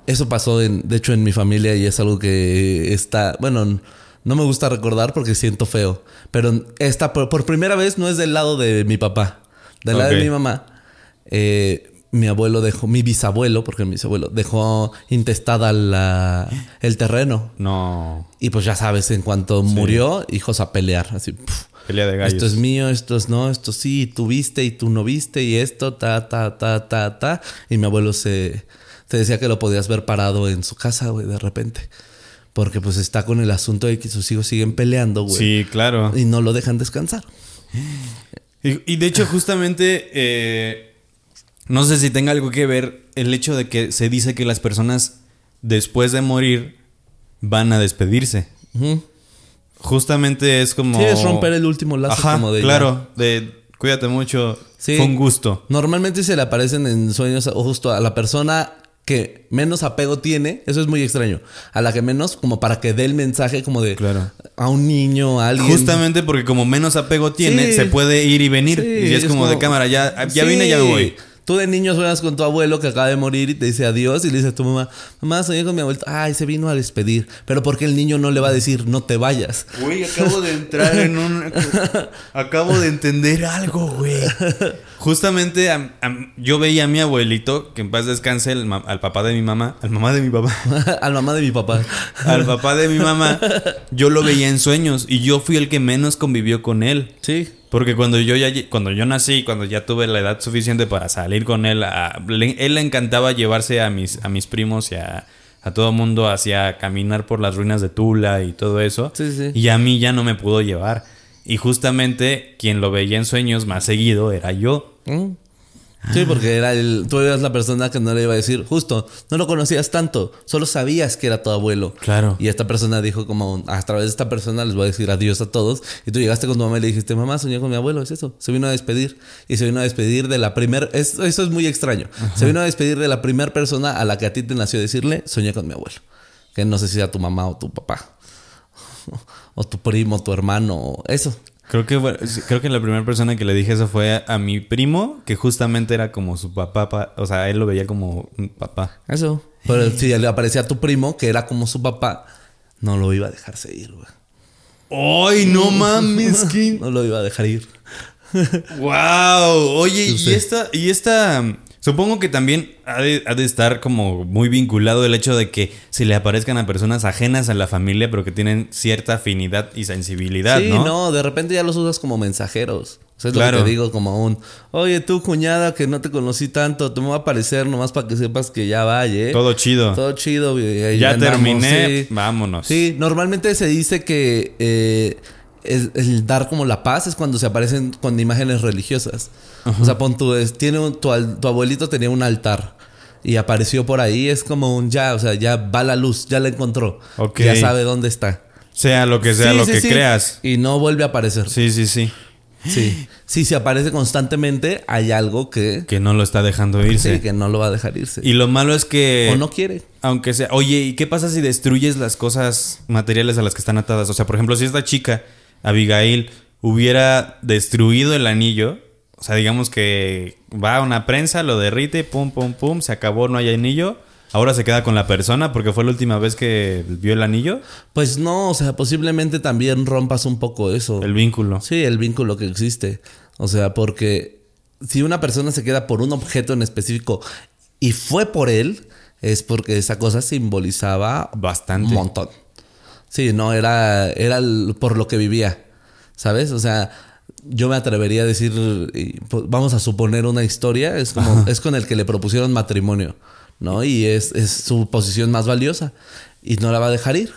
Eso pasó, en, de hecho, en mi familia y es algo que está. Bueno, no me gusta recordar porque siento feo. Pero esta, por, por primera vez, no es del lado de mi papá. Del lado de mi mamá. eh, mi abuelo dejó, mi bisabuelo, porque mi bisabuelo dejó intestada la, el terreno. No. Y pues ya sabes, en cuanto murió, hijos a pelear. Así, puf, Pelea de gallos. esto es mío, esto es no, esto sí, tú viste y tú no viste y esto, ta, ta, ta, ta, ta. Y mi abuelo se, se decía que lo podías ver parado en su casa, güey, de repente. Porque pues está con el asunto de que sus hijos siguen peleando, güey. Sí, claro. Y no lo dejan descansar. Y, y de hecho, justamente, eh, no sé si tenga algo que ver el hecho de que se dice que las personas después de morir van a despedirse. Justamente es como... Sí, es romper el último lazo Ajá, como de ya. claro. De cuídate mucho. Sí. Fue un gusto. Normalmente se le aparecen en sueños o justo a la persona que menos apego tiene, eso es muy extraño. A la que menos, como para que dé el mensaje como de Claro. a un niño, a alguien. Justamente porque como menos apego tiene, Sí. se puede ir y venir. Sí, y es, como, de cámara, ya, ya vine, ya me voy. Tú de niño suenas con tu abuelo que acaba de morir y te dice adiós y le dice a tu mamá, mamá, soñé con mi abuelo. Ay, se vino a despedir. Pero porque el niño no le va a decir, no te vayas. Güey, acabo de entrar en un. acabo de entender algo, güey. Justamente am- am- yo veía a mi abuelito, que en paz descanse, el al papá de mi mamá, al mamá de mi papá, Al mamá de mi papá. al papá de mi mamá, yo lo veía en sueños y yo fui el que menos convivió con él. Sí. Porque cuando yo ya cuando yo nací, cuando ya tuve la edad suficiente para salir con él, a- le- él le encantaba llevarse a mis, a mis primos y a, a todo mundo hacia caminar por las ruinas de Tula y todo eso. Sí, sí. Y a mí ya no me pudo llevar. Y justamente quien lo veía en sueños más seguido era yo. ¿Mm? Sí, porque era el, tú eras la persona que no le iba a decir, justo, no lo conocías tanto, solo sabías que era tu abuelo. Claro. Y esta persona dijo como, a través de esta persona les voy a decir adiós a todos. Y tú llegaste con tu mamá y le dijiste, mamá, soñé con mi abuelo, es eso. Se vino a despedir. Y se vino a despedir de la primer, es- eso es muy extraño. Se vino a despedir de la primera persona a la que a ti te nació decirle, soñé con mi abuelo. Que no sé si era tu mamá o tu papá. O tu primo, tu hermano, eso. Creo que, bueno, creo que la primera persona que le dije eso fue a, a mi primo, que justamente era como su papá, pa- o sea, él lo veía como un papá. Eso. Pero si le aparecía a tu primo, que era como su papá, no lo iba a dejarse ir, güey. ¡Ay, no mames! ¿qué? No lo iba a dejar ir. ¡Wow! Oye, y esta, y esta. Supongo que también ha de, ha de estar como muy vinculado el hecho de que se le aparezcan a personas ajenas a la familia, pero que tienen cierta afinidad y sensibilidad, sí, ¿no? ¿no? de repente ya los usas como mensajeros. O sea, es Claro. lo que te digo, como un, oye, tú, cuñada, que no te conocí tanto, te me va a aparecer nomás para que sepas que ya vaya, ¿eh? Todo chido. Todo chido. ya andamos, terminé, sí. vámonos. Sí, normalmente se dice que eh, el, el dar como la paz es cuando se aparecen con imágenes religiosas. O sea, pon es- tiene un- tu, tu abuelito tenía un altar y apareció por ahí, es como un ya, o sea, ya va la luz, ya la encontró. Ok. Ya sabe dónde está. Sea lo que sea Sí, lo sí, que sí. creas. Y no vuelve a aparecer. Sí, sí, sí. Sí. Si aparece constantemente, hay algo que, Que no lo está dejando irse. sí, que no lo va a dejar irse. Y lo malo es que. o no quiere. Aunque sea. Oye, ¿y qué pasa si destruyes las cosas materiales a las que están atadas? O sea, por ejemplo, si esta chica, Abigail, hubiera destruido el anillo. O sea, digamos que va a una prensa, lo derrite, pum, pum, pum, se acabó, no hay anillo. Ahora se queda con la persona porque fue la última vez que vio el anillo, Pues no, o sea, posiblemente también rompas un poco eso. el vínculo. Sí, el vínculo que existe. O sea, porque si una persona se queda por un objeto en específico y fue por él, es porque esa cosa simbolizaba Bastante. un montón. Sí, no, era, era por lo que vivía. ¿Sabes? O sea, yo me atrevería a decir, pues, vamos a suponer una historia, es como, es con el que le propusieron matrimonio, ¿no? Y es, es su posición más valiosa. Y no la va a dejar ir.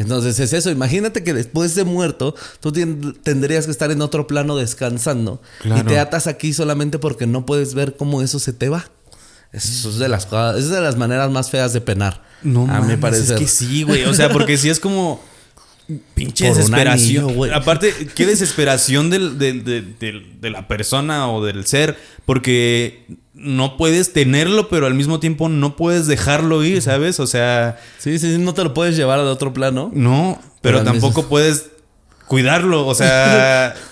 Entonces es eso, imagínate que después de muerto, tú tendrías que estar en otro plano descansando. Claro. Y te atas aquí solamente porque no puedes ver cómo eso se te va. Eso es de las cosas, es de las maneras más feas de penar. No a mi mames, parecer. es que sí, güey. O sea, porque sí es como pinche Por desesperación. anillo, güey. Aparte, qué desesperación del, del- del- de la persona o del ser, porque no puedes tenerlo, pero al mismo tiempo no puedes dejarlo ir, ¿sabes? O sea, Sí, sí, no te lo puedes llevar al otro plano. no, pero, tampoco mismo- puedes cuidarlo. O sea,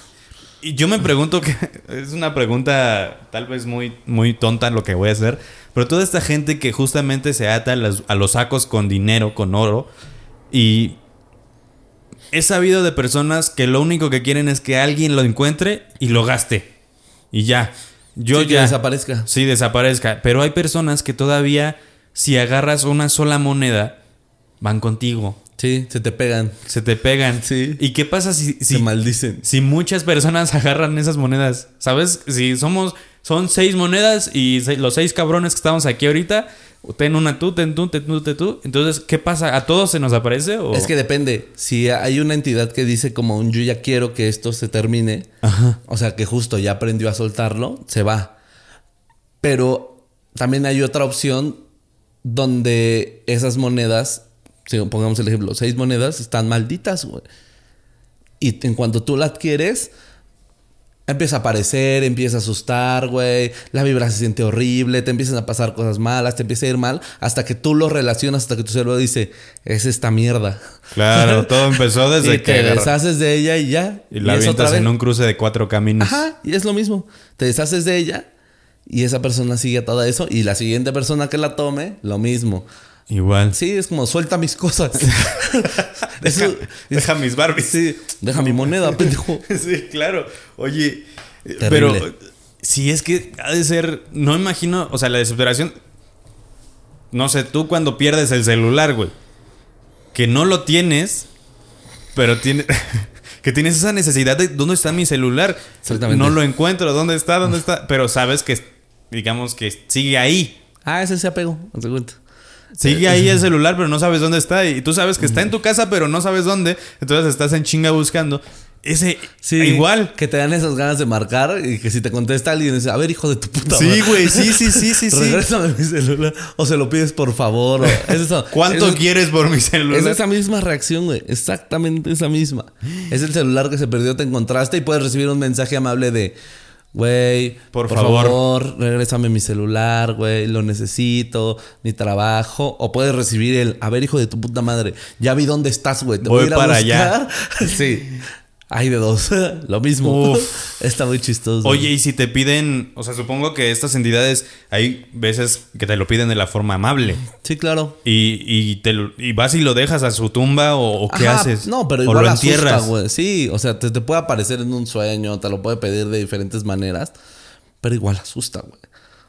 y yo me pregunto que es una pregunta tal vez muy, muy tonta lo que voy a hacer, pero toda esta gente que justamente se ata a, los sacos con dinero, con oro, y he sabido de personas que lo único que quieren es que alguien lo encuentre y lo gaste. Y ya. Yo Sí, que ya. desaparezca. Sí, desaparezca. Pero hay personas que todavía, si agarras una sola moneda, van contigo. Sí, se te pegan. Se te pegan. Sí. ¿Y qué pasa si, si, Se maldicen. si muchas personas agarran esas monedas? ¿Sabes? Si somos, son seis monedas y los seis cabrones que estamos aquí ahorita, ten una tú, ten tú, ten tú, ten tú. Entonces, ¿qué pasa? ¿A todos se nos aparece? O? Es que depende. Si hay una entidad que dice como un yo ya quiero que esto se termine, o sea que justo ya aprendió a soltarlo, se va. Pero también hay otra opción donde esas monedas, si pongamos el ejemplo, seis monedas están malditas, güey. Y en cuanto tú la adquieres, empieza a aparecer, empieza a asustar, güey. La vibra se siente horrible, te empiezan a pasar cosas malas, te empieza a ir mal, hasta que tú lo relacionas, hasta que tu cerebro dice, es esta mierda. Claro, todo empezó desde y que te deshaces de ella y ya. y la otra avientas en un cruce de cuatro caminos. Ajá, y es lo mismo. Te deshaces de ella y esa persona sigue todo eso y la siguiente persona que la tome, lo mismo. Igual. Sí, es como suelta mis cosas. Deja, Eso- deja mis Barbies. sí, deja mi moneda, pendejo. Sí, claro. Oye, eh, Terrible. pero si es que ha de ser, no imagino, o sea, la desesperación, no sé, tú cuando pierdes el celular, güey, que no lo tienes, pero tiene, que tienes esa necesidad de, ¿dónde está mi celular? Exactamente. No lo encuentro, ¿dónde está? ¿Dónde está? Pero sabes que, digamos que sigue ahí. Ah, ese se apego, de cuenta. Sigue ahí el celular, pero no sabes dónde está. Y tú sabes que está en tu casa, pero no sabes dónde. Entonces estás en chinga buscando. Ese, Sí, igual. Que te dan esas ganas de marcar y que si te contesta alguien, dice, a ver, hijo de tu puta Sí, madre, güey, sí, sí, sí, sí, sí. Regrésame mi celular. O se lo pides por favor. o- es eso. ¿Cuánto Es- quieres por mi celular? Es esa misma reacción, güey. Exactamente esa misma. Es el celular que se perdió, te encontraste y puedes recibir un mensaje amable de, güey, Por por, favor. favor, regrésame mi celular, güey, lo necesito, mi trabajo. O puedes recibir el, a ver, hijo de tu puta madre, ya vi dónde estás, güey. Te Voy voy, a ir a para buscar". sí. Hay de dos. lo mismo. Uf. Está muy chistoso. Oye, y si te piden, o sea, supongo que estas entidades hay veces que te lo piden de la forma amable. Sí, claro. Y, y, te lo- y vas y lo dejas a su tumba o, o qué Ajá, haces. No, pero o igual lo asusta, entierras. güey. Sí, o sea, te, te puede aparecer en un sueño, te lo puede pedir de diferentes maneras, pero igual asusta, güey.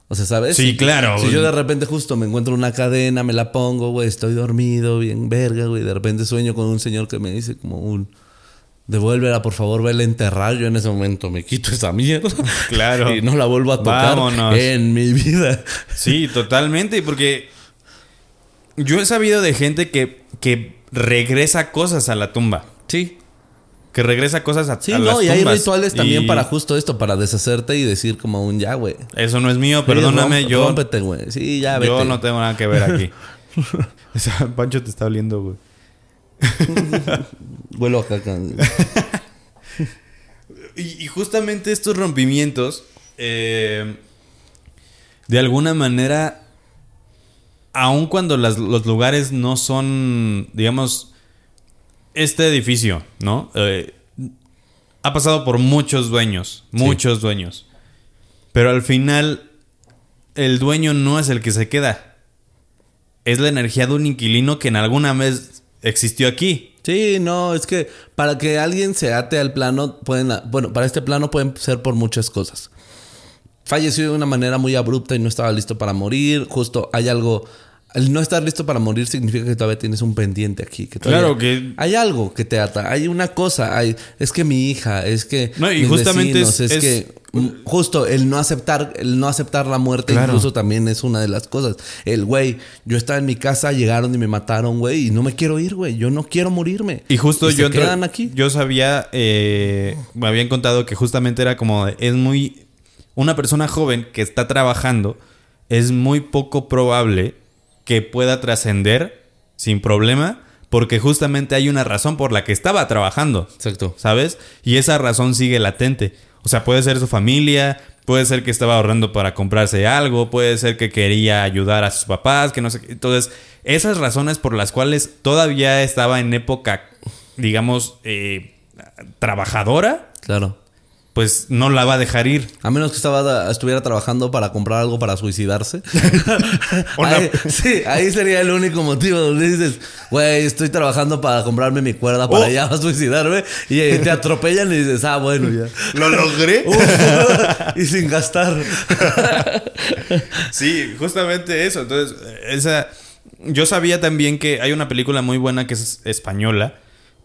O sea, ¿sabes? Sí, Si- claro, Si yo de repente justo me encuentro una cadena, me la pongo, güey, estoy dormido, bien verga, güey, de repente sueño con un señor que me dice como un... Devuélvela, por favor, vela enterrar. Yo en ese momento me quito esa mierda. Claro. Y no la vuelvo a tocar Vámonos. en mi vida. Sí, totalmente, porque yo he sabido de gente que, que regresa cosas a la tumba. Sí. Que regresa cosas a, Sí, a no, las y hay rituales también Y para justo esto, para deshacerte y decir como un ya, güey. Eso no es mío, Sí, perdóname, romp- yo, Rómpete, güey. Sí, ya, vete. yo no tengo nada que ver aquí. O sea, Pancho te está oliendo, güey. Vuelo a caca. Y, y justamente estos rompimientos, eh, de alguna manera, aun cuando las- los lugares no son, digamos, este edificio, ¿no? Eh, ha pasado por muchos dueños, muchos dueños. Pero al final, el dueño no es el que se queda. Es la energía de un inquilino que en alguna vez existió aquí. Sí, no, es que para que alguien se ate al plano, pueden, bueno, para este plano pueden ser por muchas cosas. Falleció de una manera muy abrupta y no estaba listo para morir. Justo hay algo. El no estar listo para morir significa que todavía tienes un pendiente aquí. Que Claro que- Hay algo que te ata. Hay una cosa. Hay, es que mi hija, es que. No, y mis justamente vecinos, es- es, es- que. mm, Justo el no aceptar, el no aceptar la muerte Claro. incluso también es una de las cosas. El güey, yo estaba en mi casa, llegaron y me mataron, güey, y no me quiero ir, güey. Yo no quiero morirme. Y justo Y yo se quedan aquí. Yo sabía, eh, me habían contado que justamente era como, es muy, una persona joven que está trabajando, es muy poco probable que pueda trascender sin problema, porque justamente hay una razón por la que estaba trabajando. Exacto. ¿sabes? Y esa razón sigue latente. O sea, puede ser su familia, puede ser que estaba ahorrando para comprarse algo, puede ser que quería ayudar a sus papás, que no sé qué. Entonces, esas razones por las cuales todavía estaba en época, digamos, eh, trabajadora, Claro. Pues no la va a dejar ir. A menos que estaba, estuviera trabajando para comprar algo para suicidarse. Ahí, sí, ahí sería el único motivo donde dices, güey, estoy trabajando para comprarme mi cuerda para Oh. ya suicidarme. Y te atropellan y dices, ah, bueno, ya. ¿Lo logré? y sin gastar. Sí, justamente eso. Entonces, esa. Yo sabía también que hay una película muy buena que es española.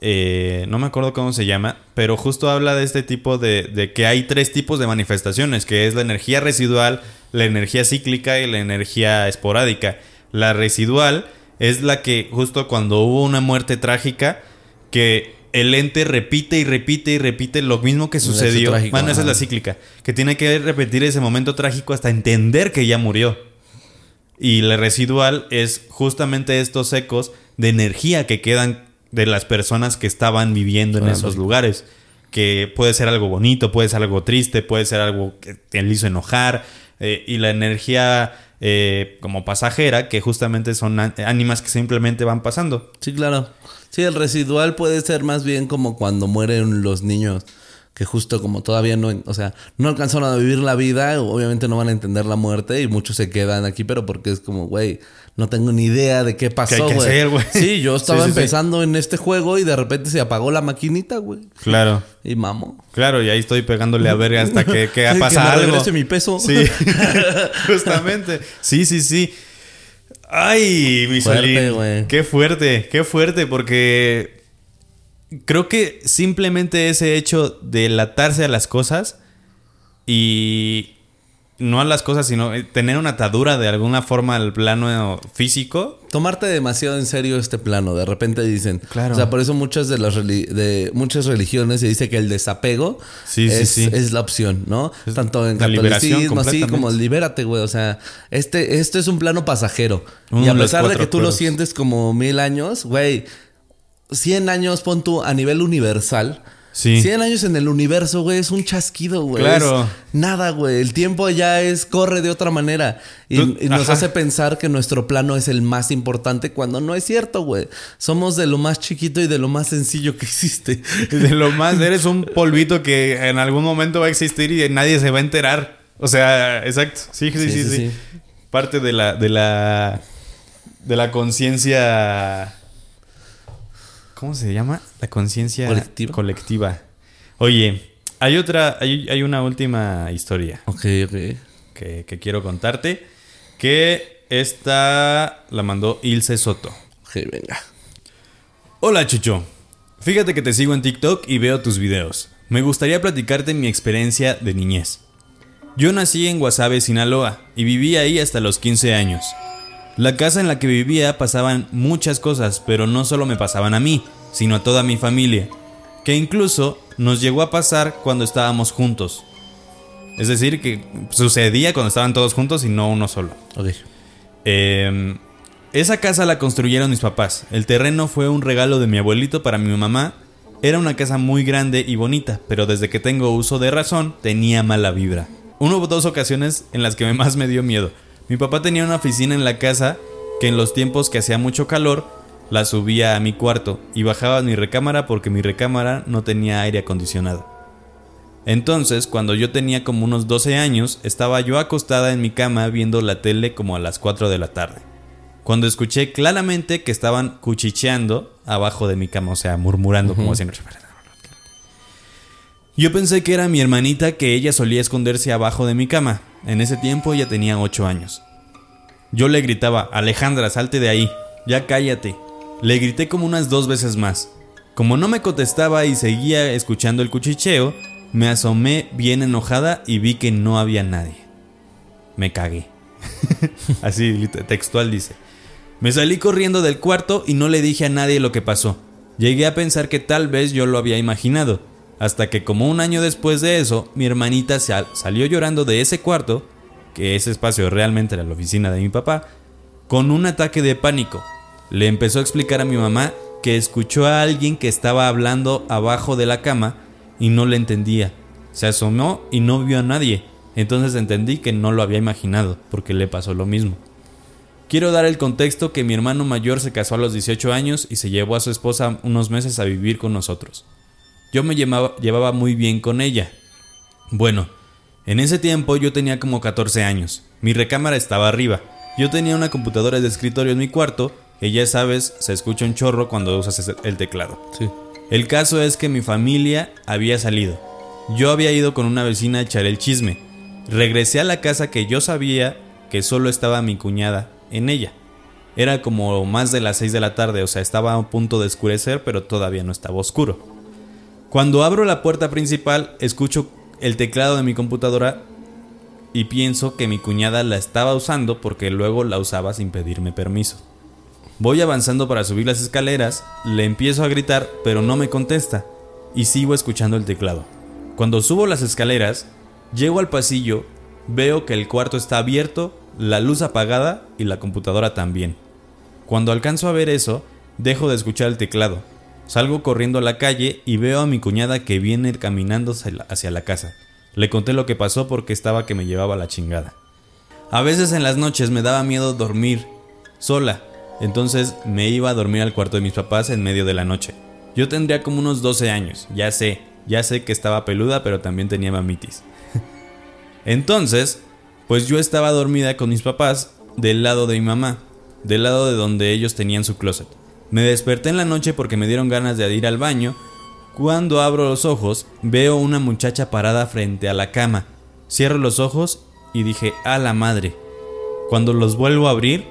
Eh, no me acuerdo cómo se llama, pero justo habla de este tipo de, de que hay tres tipos de manifestaciones, que es la energía residual, la energía cíclica y la energía esporádica. La residual es la que justo cuando hubo una muerte trágica, que el ente repite y repite y repite lo mismo que sucedió. trágico, Bueno, esa es la cíclica, que tiene que repetir ese momento trágico hasta entender que ya murió. Y la residual es justamente estos ecos de energía que quedan de las personas que estaban viviendo en Claro. esos lugares. Que puede ser algo bonito, puede ser algo triste, puede ser algo que te hizo enojar. eh, y la energía eh, como pasajera, que justamente son ánimas que simplemente van pasando. Sí, claro. Sí, el residual puede ser más bien como cuando mueren los niños. Que justo como todavía no, o sea, no alcanzaron a vivir la vida, obviamente no van a entender la muerte y muchos se quedan aquí, pero porque es como, güey, no tengo ni idea de qué pasó, hay que güey. Sí, yo estaba Sí, sí, sí. empezando en este juego y de repente se apagó la maquinita, güey. Claro. Y mamo. Claro, y ahí estoy pegándole a verga hasta que, que Que pasa me algo. regrese mi peso. Sí, justamente. Sí, sí, sí. Ay, mi. Qué fuerte, qué fuerte, porque creo que simplemente ese hecho de latarse a las cosas y no a las cosas, sino eh, tener una atadura de alguna forma al plano físico. Tomarte demasiado en serio este plano. De repente dicen. Claro. O sea, por eso muchas de las de muchas religiones se dice que el desapego Sí, sí, es, sí. es la opción, ¿no? Tanto en catolicismo, así como libérate, güey. O sea, este, este es un plano pasajero. Y a pesar de que tú lo sientes como mil años, güey. 100 años, pon tú a nivel universal. Sí. 100 años en el universo, güey, es un chasquido, güey. Claro. Es nada, güey. El tiempo ya es, corre de otra manera. Y, Tú- y nos ajá. hace pensar que nuestro plano es el más importante cuando no es cierto, güey. Somos de lo más chiquito y de lo más sencillo que existe. De lo más, eres un polvito que en algún momento va a existir y nadie se va a enterar. O sea, exacto. Sí, sí, sí, Sí, sí. sí, sí. Parte de la, de la, de la conciencia. ¿Cómo se llama? La conciencia Colectiva. colectiva. Oye, hay otra, hay, hay una última historia Ok, ok. que, que quiero contarte. Que esta la mandó Ilse Soto. Ok, venga. Hola Chucho, fíjate que te sigo en TikTok y veo tus videos. Me gustaría platicarte mi experiencia de niñez. Yo nací en Guasave, Sinaloa, y viví ahí hasta los 15 años. La casa en la que vivía pasaban muchas cosas, pero no solo me pasaban a mí, sino a toda mi familia, que incluso nos llegó a pasar cuando estábamos juntos. Es decir, que sucedía cuando estaban todos juntos y no uno solo. Ok. Eh, esa casa la construyeron mis papás. El terreno fue un regalo de mi abuelito para mi mamá. Era una casa muy grande y bonita, pero desde que tengo uso de razón tenía mala vibra. Una o dos ocasiones en las que más me dio miedo. Mi papá tenía una oficina en la casa que en los tiempos que hacía mucho calor la subía a mi cuarto y bajaba a mi recámara porque mi recámara no tenía aire acondicionado. Entonces, cuando yo tenía como unos 12 años, estaba yo acostada en mi cama viendo la tele como a las 4 de la tarde. Cuando escuché claramente que estaban cuchicheando abajo de mi cama, o sea, murmurando como siempre. Yo pensé que era mi hermanita que ella solía esconderse abajo de mi cama. En ese tiempo ella tenía 8 años. Yo le gritaba, Alejandra, salte de ahí, ya cállate. Le grité como unas dos veces más. Como no me contestaba y seguía escuchando el cuchicheo, me asomé bien enojada y vi que no había nadie. Me cagué. Así textual dice. Me salí corriendo del cuarto y no le dije a nadie lo que pasó. Llegué a pensar que tal vez yo lo había imaginado, hasta que como un año después de eso, mi hermanita sal- salió llorando de ese cuarto, que ese espacio realmente era la oficina de mi papá, con un ataque de pánico. Le empezó a explicar a mi mamá que escuchó a alguien que estaba hablando abajo de la cama y no le entendía. Se asomó y no vio a nadie. Entonces entendí que no lo había imaginado, porque le pasó lo mismo. Quiero dar el contexto que mi hermano mayor se casó a los 18 años y se llevó a su esposa unos meses a vivir con nosotros. Yo me llevaba, llevaba muy bien con ella. Bueno, en ese tiempo yo tenía como 14 años. Mi recámara estaba arriba. Yo tenía una computadora de escritorio en mi cuarto, que ya sabes, se escucha un chorro cuando usas el teclado. Sí. El caso es que mi familia había salido. Yo había ido con una vecina a echar el chisme. Regresé a la casa que yo sabía que solo estaba mi cuñada en ella. Era como más de las 6 de la tarde, o sea, estaba a punto de oscurecer, pero todavía no estaba oscuro. Cuando abro la puerta principal, escucho el teclado de mi computadora y pienso que mi cuñada la estaba usando porque luego la usaba sin pedirme permiso. Voy avanzando para subir las escaleras, le empiezo a gritar, pero no me contesta, y sigo escuchando el teclado. Cuando subo las escaleras, llego al pasillo, veo que el cuarto está abierto, la luz apagada y la computadora también. Cuando alcanzo a ver eso, dejo de escuchar el teclado. Salgo corriendo a la calle y veo a mi cuñada que viene caminando hacia la- casa. Le conté lo que pasó porque estaba que me llevaba la chingada. A veces en las noches me daba miedo dormir sola, entonces me iba a dormir al cuarto de mis papás en medio de la noche. Yo tendría como unos 12 años, ya sé, ya sé que estaba peluda, pero también tenía mamitis. Entonces, pues yo estaba dormida con mis papás del lado de mi mamá, del lado de donde ellos tenían su closet. Me desperté en la noche porque me dieron ganas de ir al baño. Cuando abro los ojos, veo una muchacha parada frente a la cama. Cierro los ojos y dije, a la madre. Cuando los vuelvo a abrir,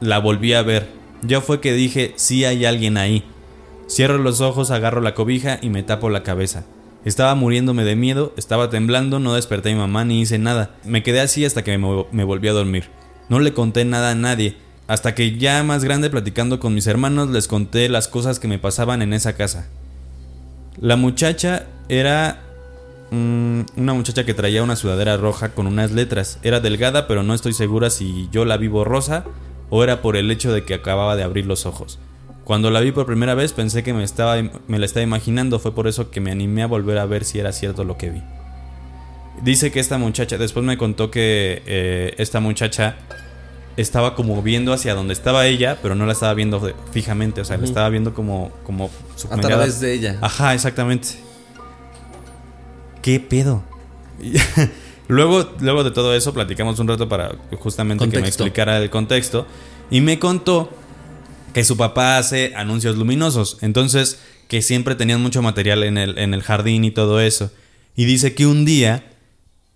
la volví a ver. Ya fue que dije, sí hay alguien ahí. Cierro los ojos, agarro la cobija y me tapo la cabeza. Estaba muriéndome de miedo, estaba temblando, no desperté a mi mamá ni hice nada. Me quedé así hasta que me, me volví a dormir. No le conté nada a nadie. Hasta que ya más grande platicando con mis hermanos les conté las cosas que me pasaban en esa casa. La muchacha era mm, una muchacha que traía una sudadera roja con unas letras. Era delgada, pero no estoy segura si yo la vi borrosa o era por el hecho de que acababa de abrir los ojos. Cuando la vi por primera vez pensé que me, estaba, me la estaba imaginando, fue por eso que me animé a volver a ver si era cierto lo que vi. Dice que esta muchacha, después me contó que eh, esta muchacha estaba como viendo hacia donde estaba ella, pero no la estaba viendo fijamente, o sea, la estaba viendo como, como su A través de ella. Ajá, exactamente. ¿Qué pedo? luego, luego de todo eso, platicamos un rato para justamente que me explicara el contexto. Y me contó que su papá hace anuncios luminosos. Entonces, que siempre tenían mucho material en el, en el jardín y todo eso. Y dice que un día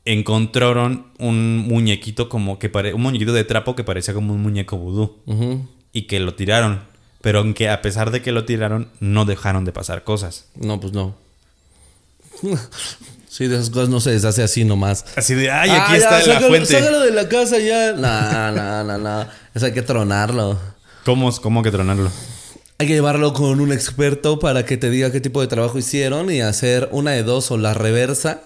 encontraron un muñequito como que pare un muñequito de trapo que parecía como un muñeco vudú. Y que lo tiraron. Pero aunque a pesar de que lo tiraron, no dejaron de pasar cosas. No, pues no. Sí, de esas cosas no se deshace así nomás. Así de, ay, aquí ah, está la fuente. Sácalo de la casa ya. No, no, no, no. Eso hay que tronarlo. ¿Cómo, ¿Cómo que tronarlo? Hay que llevarlo con un experto para que te diga qué tipo de trabajo hicieron y hacer una de dos o la reversa,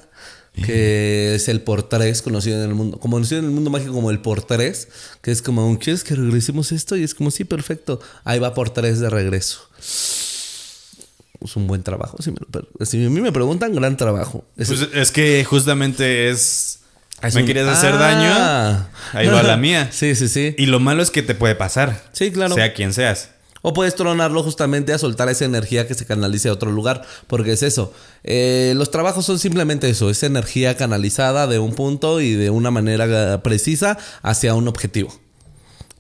que es el por tres, conocido en el mundo, como conocido en el mundo mágico como el por tres, que es como, ¿quieres que regresemos esto? Y es como, sí, perfecto. Ahí va por tres de regreso es un buen trabajo. Si, me, a mí me preguntan, gran trabajo. Es, pues es que justamente es... me quieres hacer daño, ah. ahí va la mía. sí, sí, sí. Y lo malo es que te puede pasar. Sí, claro. Sea quien seas. O puedes tronarlo justamente a soltar esa energía que se canalice a otro lugar, porque es eso. Eh, los trabajos son simplemente eso, es energía canalizada de un punto y de una manera precisa hacia un objetivo.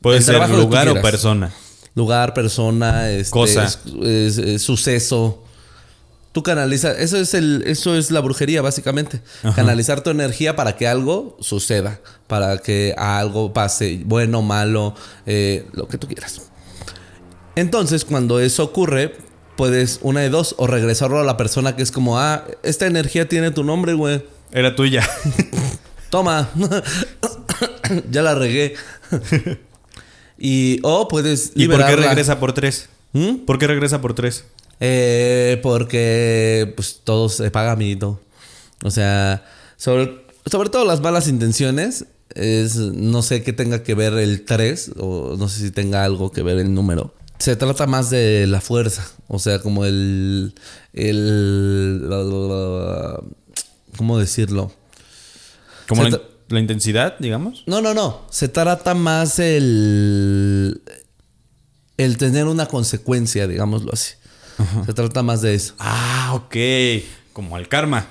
Puede ser lugar o persona lugar, persona, este, cosa, suceso. Tú canalizas, eso es el, eso es la brujería básicamente. Canalizar tu energía para que algo suceda, para que algo pase, bueno, malo, eh, lo que tú quieras. Entonces, cuando eso ocurre, puedes una de dos o regresarlo a la persona que es como, ah, esta energía tiene tu nombre, güey. Era tuya. Toma. ya la regué. Y, o puedes ¿Y por qué regresa por tres? ¿Mm? ¿Por qué regresa por tres? Eh, porque pues todo se paga todo. O sea, sobre, sobre todo las malas intenciones, es, no sé qué tenga que ver el 3 o no sé si tenga algo que ver el número. Se trata más de la fuerza, o sea, como el... el ¿Cómo decirlo? Como la intensidad, digamos. No, no, no. Se trata más el. el tener una consecuencia, digámoslo así. Se trata más de eso. Ah, ok. Como el karma.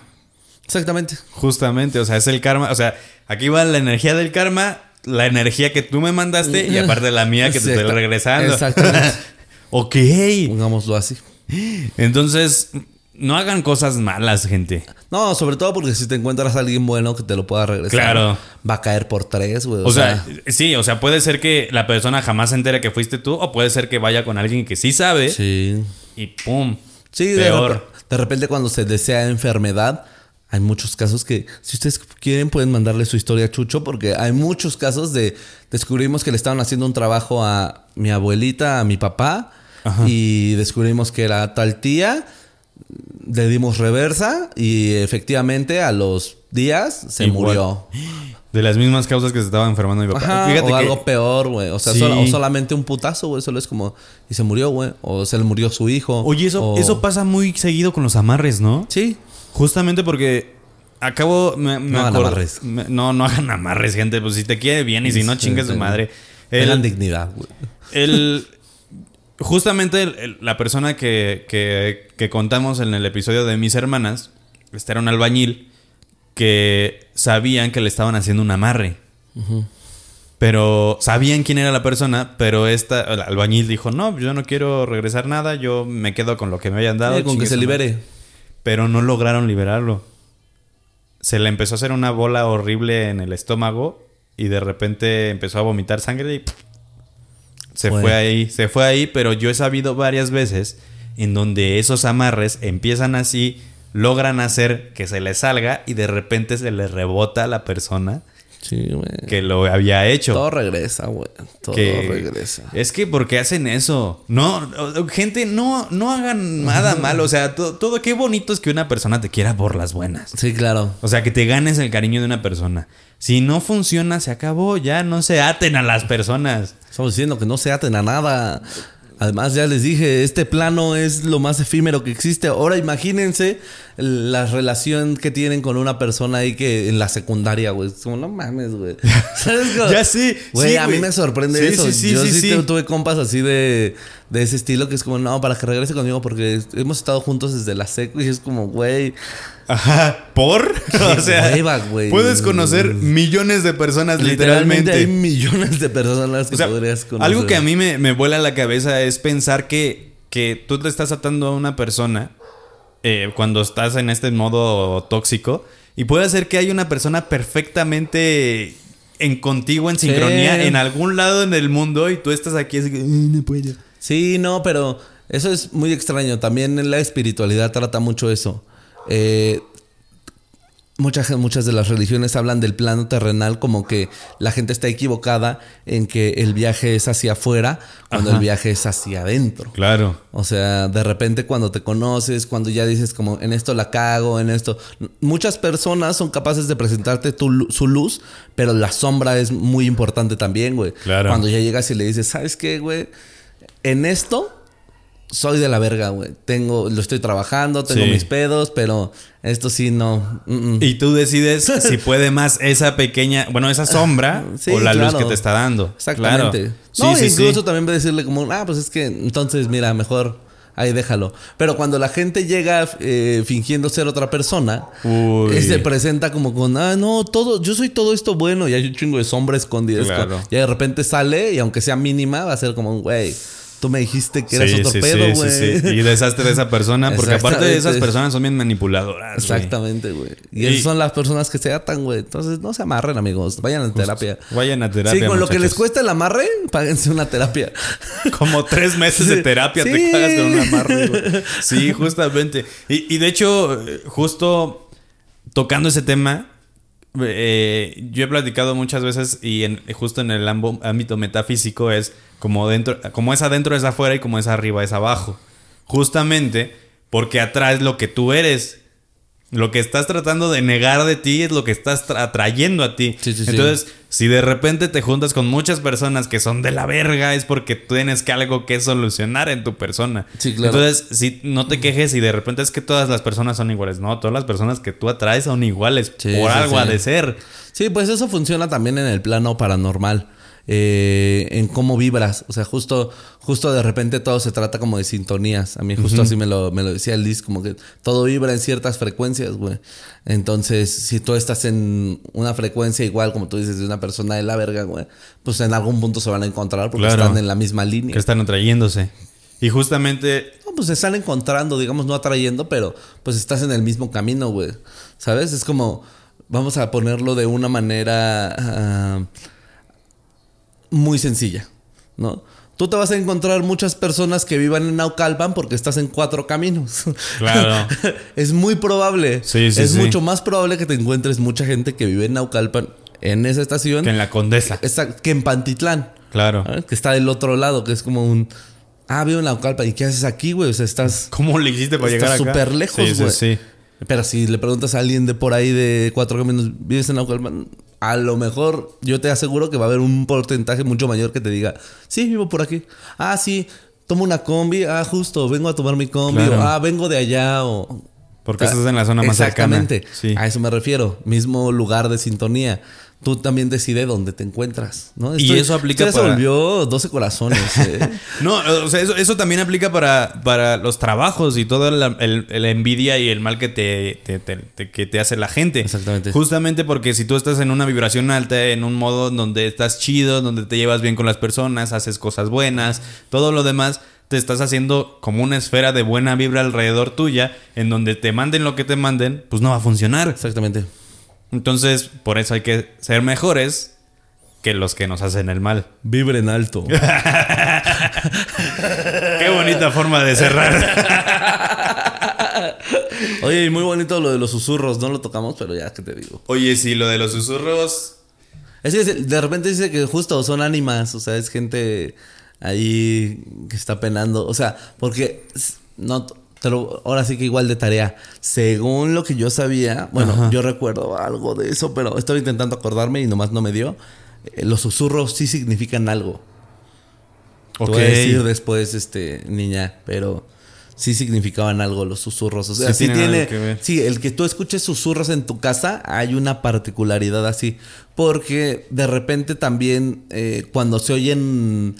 Exactamente. Justamente, o sea, es el karma. O sea, aquí va la energía del karma, la energía que tú me mandaste y aparte la mía que te estoy regresando. Exactamente. ok. Pongámoslo así. Entonces, no hagan cosas malas, gente. No, sobre todo porque si te encuentras a alguien bueno que te lo pueda regresar. Claro. Va a caer por tres, güey. O, sea, sí, o sea, puede ser que la persona jamás se entere que fuiste tú, o puede ser que vaya con alguien que sí sabe. Sí. Y pum. Sí, peor. De, repente cuando se desea enfermedad, hay muchos casos que, si ustedes quieren, pueden mandarle su historia a Chucho, porque hay muchos casos de descubrimos que le estaban haciendo un trabajo a mi abuelita, a mi papá, y descubrimos que era tal tía le dimos reversa y efectivamente a los días se murió. De las mismas causas que se estaba enfermando mi papá. o algo peor, güey. O sea, o solamente un putazo, güey. Solo es como... Y se murió, güey. O se le murió su hijo. Oye, eso, eso pasa muy seguido con los amarres, ¿no? Sí. Justamente porque... Acabo... Me, no hagan amarres. no, no hagan amarres, gente. Pues si te quiere bien y si no, chingues de madre. Tengan dignidad, güey. El... Justamente la persona que, que, contamos en el episodio de mis hermanas, este era un albañil que sabían que le estaban haciendo un amarre. Pero sabían quién era la persona, pero esta, el albañil dijo, no, yo no quiero regresar nada, yo me quedo con lo que me hayan dado. Con que se libere. Pero no lograron liberarlo. Se le empezó a hacer una bola horrible en el estómago y de repente empezó a vomitar sangre y se fue ahí, se fue ahí, pero yo he sabido varias veces en donde esos amarres empiezan así, logran hacer que se les salga y de repente se les rebota a la persona Sí, güey. que lo había hecho. Todo regresa, güey. Todo que regresa. Es que porque hacen eso. No, gente, no, no hagan nada mal. O sea, to- todo, qué bonito es que una persona te quiera por las buenas. Sí, claro. O sea, que te ganes el cariño de una persona. Si no funciona, se acabó. Ya no se aten a las personas. Estamos diciendo que no se aten a nada. Además, ya les dije, este plano es lo más efímero que existe. Ahora imagínense la relación que tienen con una persona ahí que en la secundaria, güey. Es como, no mames, güey. ¿Sabes? Como- Ya sí, Güey, sí, a mí me sorprende Sí, eso. sí, sí, Yo sí, tuve compas así de, de ese estilo que es como, no, para que regrese conmigo porque hemos estado juntos desde la secu y es como, güey. Ajá. ¿Por? o sea, hueva, puedes conocer millones de personas Literalmente literalmente. hay millones de personas que O sea, podrías conocer. algo que a mí me, me vuela la cabeza es pensar que, que tú te estás atando a una persona eh, cuando estás en este modo tóxico y puede ser que hay una persona perfectamente en contigo, en Sí. sincronía, en algún lado en el mundo y tú estás aquí así que "Ay, no puedo. Sí, no, pero eso es muy extraño. También en la espiritualidad trata mucho eso. Eh, muchas, muchas de las religiones hablan del plano terrenal como que la gente está equivocada en que el viaje es hacia afuera cuando Ajá. el viaje es hacia adentro. Claro. O sea, de repente cuando te conoces, cuando ya dices como en esto la cago, en esto. Muchas personas son capaces de presentarte tu su luz, pero la sombra es muy importante también, güey. Claro. Cuando ya llegas y le dices, ¿sabes qué, güey? En esto soy de la verga, güey. Tengo, lo estoy trabajando, tengo Sí. mis pedos, pero esto sí no. mm, mm. Y tú decides si puede más esa pequeña, bueno, esa sombra Sí, o la luz que te está dando. Exactamente. Claro. No, Sí, sí, sí. incluso también voy a decirle como, ah, pues es que entonces, mira, mejor ahí déjalo. Pero cuando la gente llega eh, fingiendo ser otra persona, eh, se presenta como con, ah, no, todo, yo soy todo esto bueno y hay un chingo de sombra escondida. Es Claro. Y de repente sale y aunque sea mínima, va a ser como, güey, tú me dijiste que eras Sí, otro sí, pedo, sí, güey. sí, sí. Y deshazte de esa persona, porque aparte de esas personas son bien manipuladoras. Exactamente, güey. Y, Y- esas son las personas que se atan, güey. Entonces no se amarren, amigos. Vayan a terapia. Vayan a terapia. sí, con lo que les cuesta el amarre, páguense una terapia. Como tres meses de terapia te pagas con un amarre, güey. Sí, justamente. Y, y de hecho, eh, justo tocando ese tema, eh, yo he platicado muchas veces y en, justo en el ámbito metafísico es como dentro, como es adentro es afuera y como es arriba es abajo. Justamente porque atraes lo que tú eres. Lo que estás tratando de negar de ti es lo que estás tra- atrayendo a ti. Sí, sí, sí. Entonces, si de repente te juntas con muchas personas que son de la verga, es porque tienes que algo que solucionar en tu persona. Sí, claro. Entonces, si no te quejes y de repente es que todas las personas son iguales. No, todas las personas que tú atraes son iguales. Por algo ha de ser. Sí, pues eso funciona también en el plano paranormal. Eh, en cómo vibras. O sea, justo, justo de repente todo se trata como de sintonías. A mí justo así me lo, me lo decía Liz, como que todo vibra en ciertas frecuencias, güey. Entonces, si tú estás en una frecuencia igual, como tú dices, de una persona de la verga, güey, pues en algún punto se van a encontrar porque Claro. están en la misma línea. Que están atrayéndose. Y justamente No, pues se están encontrando, digamos, no atrayendo, pero pues estás en el mismo camino, güey. ¿Sabes? Es como, vamos a ponerlo de una manera ah, muy sencilla, ¿no? Tú te vas a encontrar muchas personas que vivan en Naucalpan porque estás en cuatro caminos. Claro. es muy probable. Sí, sí, es sí. mucho más probable que te encuentres mucha gente que vive en Naucalpan en esa estación que en la condesa. Que en Pantitlán. Claro. ¿sabes? Que está del otro lado, que es como un... Ah, vivo en Naucalpan. ¿Y qué haces aquí, güey? O sea, estás... ¿Cómo le hiciste para llegar acá? súper lejos, Sí, sí, güey. sí. Pero si le preguntas a alguien de por ahí de cuatro caminos, vives en Naucalpan, a lo mejor yo te aseguro que va a haber un porcentaje mucho mayor que te diga, sí, vivo por aquí. Ah, sí, tomo una combi. Ah, justo, vengo a tomar mi combi. Claro. O, ah, vengo de allá. O... Porque estás en la zona más cercana. Exactamente. Sí. A eso me refiero. Mismo lugar de sintonía. Tú también decides dónde te encuentras, ¿no? Y eso aplica esto ya para- se volvió 12 corazones, ¿eh? No, o sea, eso, eso también aplica para, para los trabajos y toda la, el- la envidia y el mal que te, te- te- te- que te hace la gente. Exactamente. Justamente porque si tú estás en una vibración alta, en un modo donde estás chido, donde te llevas bien con las personas, haces cosas buenas, todo lo demás, te estás haciendo como una esfera de buena vibra alrededor tuya, en donde te manden lo que te manden, pues no va a funcionar. Exactamente. Entonces, por eso hay que ser mejores que los que nos hacen el mal. Vibren alto. Qué bonita forma de cerrar. Oye, y muy bonito lo de los susurros. No lo tocamos, pero ya que te digo. Oye, sí, lo de los susurros. Es que de repente dice que justo son ánimas. O sea, es gente ahí que está penando. O sea, porque no te lo- ahora sí que igual de tarea. Según lo que yo sabía, bueno, yo recuerdo algo de eso, pero estaba intentando acordarme y nomás no me dio. Eh, los susurros sí significan algo. Te voy a decir después, este, niña, pero sí significaban algo los susurros. O sea, Sí tiene. Sí, el que tú escuches susurros en tu casa, hay una particularidad así. Porque de repente también, eh, cuando se oyen.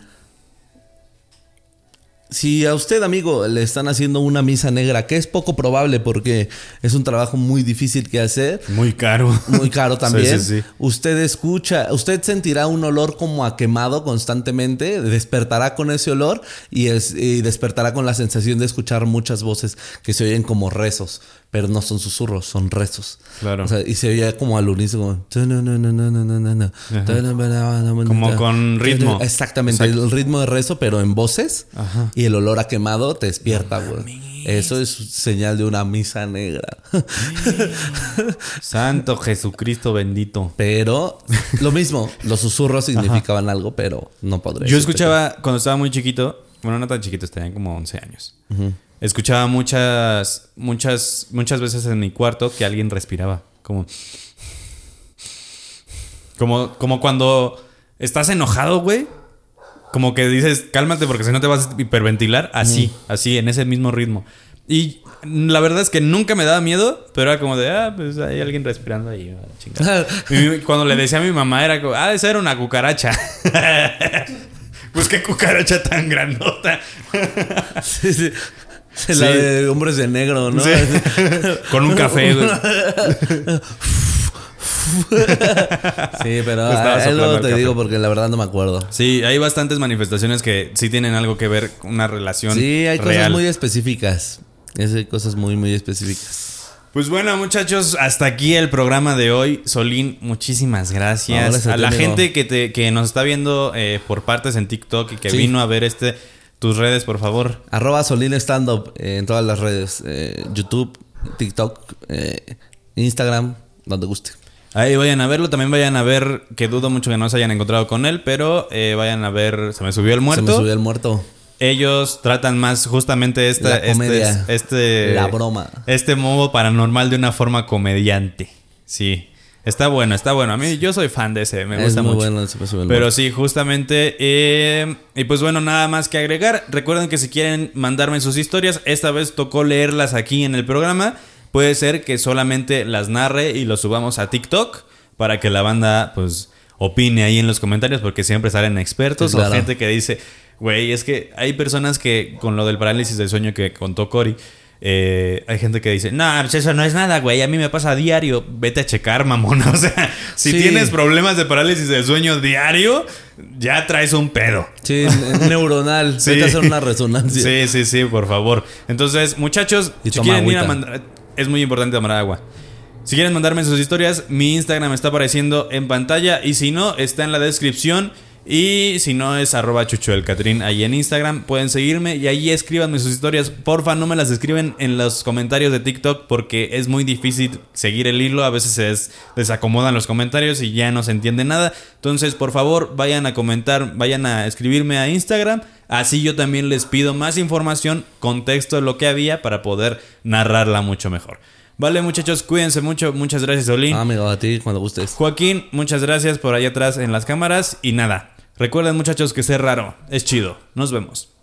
Si a usted, amigo, le están haciendo una misa negra, que es poco probable porque es un trabajo muy difícil que hacer, Muy caro. muy caro también. Sí, sí, sí. Usted escucha, usted sentirá un olor como a quemado constantemente, despertará con ese olor y, es, y despertará con la sensación de escuchar muchas voces que se oyen como rezos, pero no son susurros, son rezos. Claro. O sea, y se oye como al unísono. Como con ritmo. Exactamente, el ritmo de rezo, pero en voces. Y el olor a quemado te despierta, güey. Eso es señal de una misa negra. Santo Jesucristo bendito. Pero lo mismo, los susurros significaban algo, pero no podré. Yo escuchaba cuando estaba muy chiquito, bueno, no tan chiquito, tenía como 11 años. Escuchaba muchas, muchas, muchas veces en mi cuarto que alguien respiraba. Como. Como, como cuando estás enojado, güey. Como que dices, cálmate porque si no te vas a hiperventilar. Así, así, en ese mismo ritmo. Y la verdad es que nunca me daba miedo, pero era como de, ah, pues hay alguien respirando ahí. ah, chingada. Y cuando le decía a mi mamá, era como, ah, esa era una cucaracha. pues qué cucaracha tan grandota. Sí, sí. La Sí. de hombres de negro, ¿no? Sí. Con un café, güey. Sí, pero ah, soplando luego te digo porque la verdad no me acuerdo. Sí, hay bastantes manifestaciones que sí tienen algo que ver con una relación Sí, hay cosas muy específicas. Es- Hay cosas muy, muy específicas. Pues bueno, muchachos, hasta aquí el programa de hoy. Solín, muchísimas gracias. No, gracias a la amigo. gente que, te, que nos está viendo eh, por partes en TikTok y que Sí. vino a ver este tus redes, por favor. Arroba Solín Stand Up eh, en todas las redes. eh, YouTube, TikTok, eh, Instagram, donde guste. Ahí vayan a verlo. También vayan a ver, que dudo mucho que no se hayan encontrado con él, pero eh, vayan a ver Se me subió el muerto. Se me subió el muerto. Ellos tratan más justamente esta, La comedia. este, este- La broma. Este modo paranormal de una forma comediante. Sí. Está bueno, está bueno. A mí yo soy fan de ese, me Es gusta muy mucho. bueno, Pero sí, justamente. eh, y pues bueno, nada más que agregar. Recuerden que si quieren mandarme sus historias, esta vez tocó leerlas aquí en el programa. Puede ser que solamente las narre y los subamos a TikTok para que la banda pues opine ahí en los comentarios porque siempre salen expertos claro. o gente que dice, güey, es que hay personas que con lo del parálisis del sueño que contó Cory, eh, hay gente que dice, no, pues eso no es nada, güey, a mí me pasa a diario, vete a checar, mamón. O sea, si Sí. tienes problemas de parálisis del sueño diario, ya traes un pedo. Sí, ne- neuronal. Sí. Vete a hacer una resonancia. Sí, sí, sí, por favor. Entonces, muchachos, Y si quieren ir a mandar. Es muy importante tomar agua. Si quieren mandarme sus historias, mi Instagram está apareciendo en pantalla. Y si no, está en la descripción. Y si no, es arroba chucho del Catrín ahí en Instagram. Pueden seguirme y ahí escríbanme sus historias. Porfa, no me las escriben en los comentarios de TikTok porque es muy difícil seguir el hilo. A veces se des- desacomodan los comentarios y ya no se entiende nada. Entonces, por favor, vayan a comentar, vayan a escribirme a Instagram. Así yo también les pido más información, contexto de lo que había para poder narrarla mucho mejor. Vale, muchachos, cuídense mucho. Muchas gracias, Olin. Ah, amigo, a ti cuando gustes. Joaquín, muchas gracias por allá atrás en las cámaras. Y nada, recuerden, muchachos, que ser raro es chido. Nos vemos.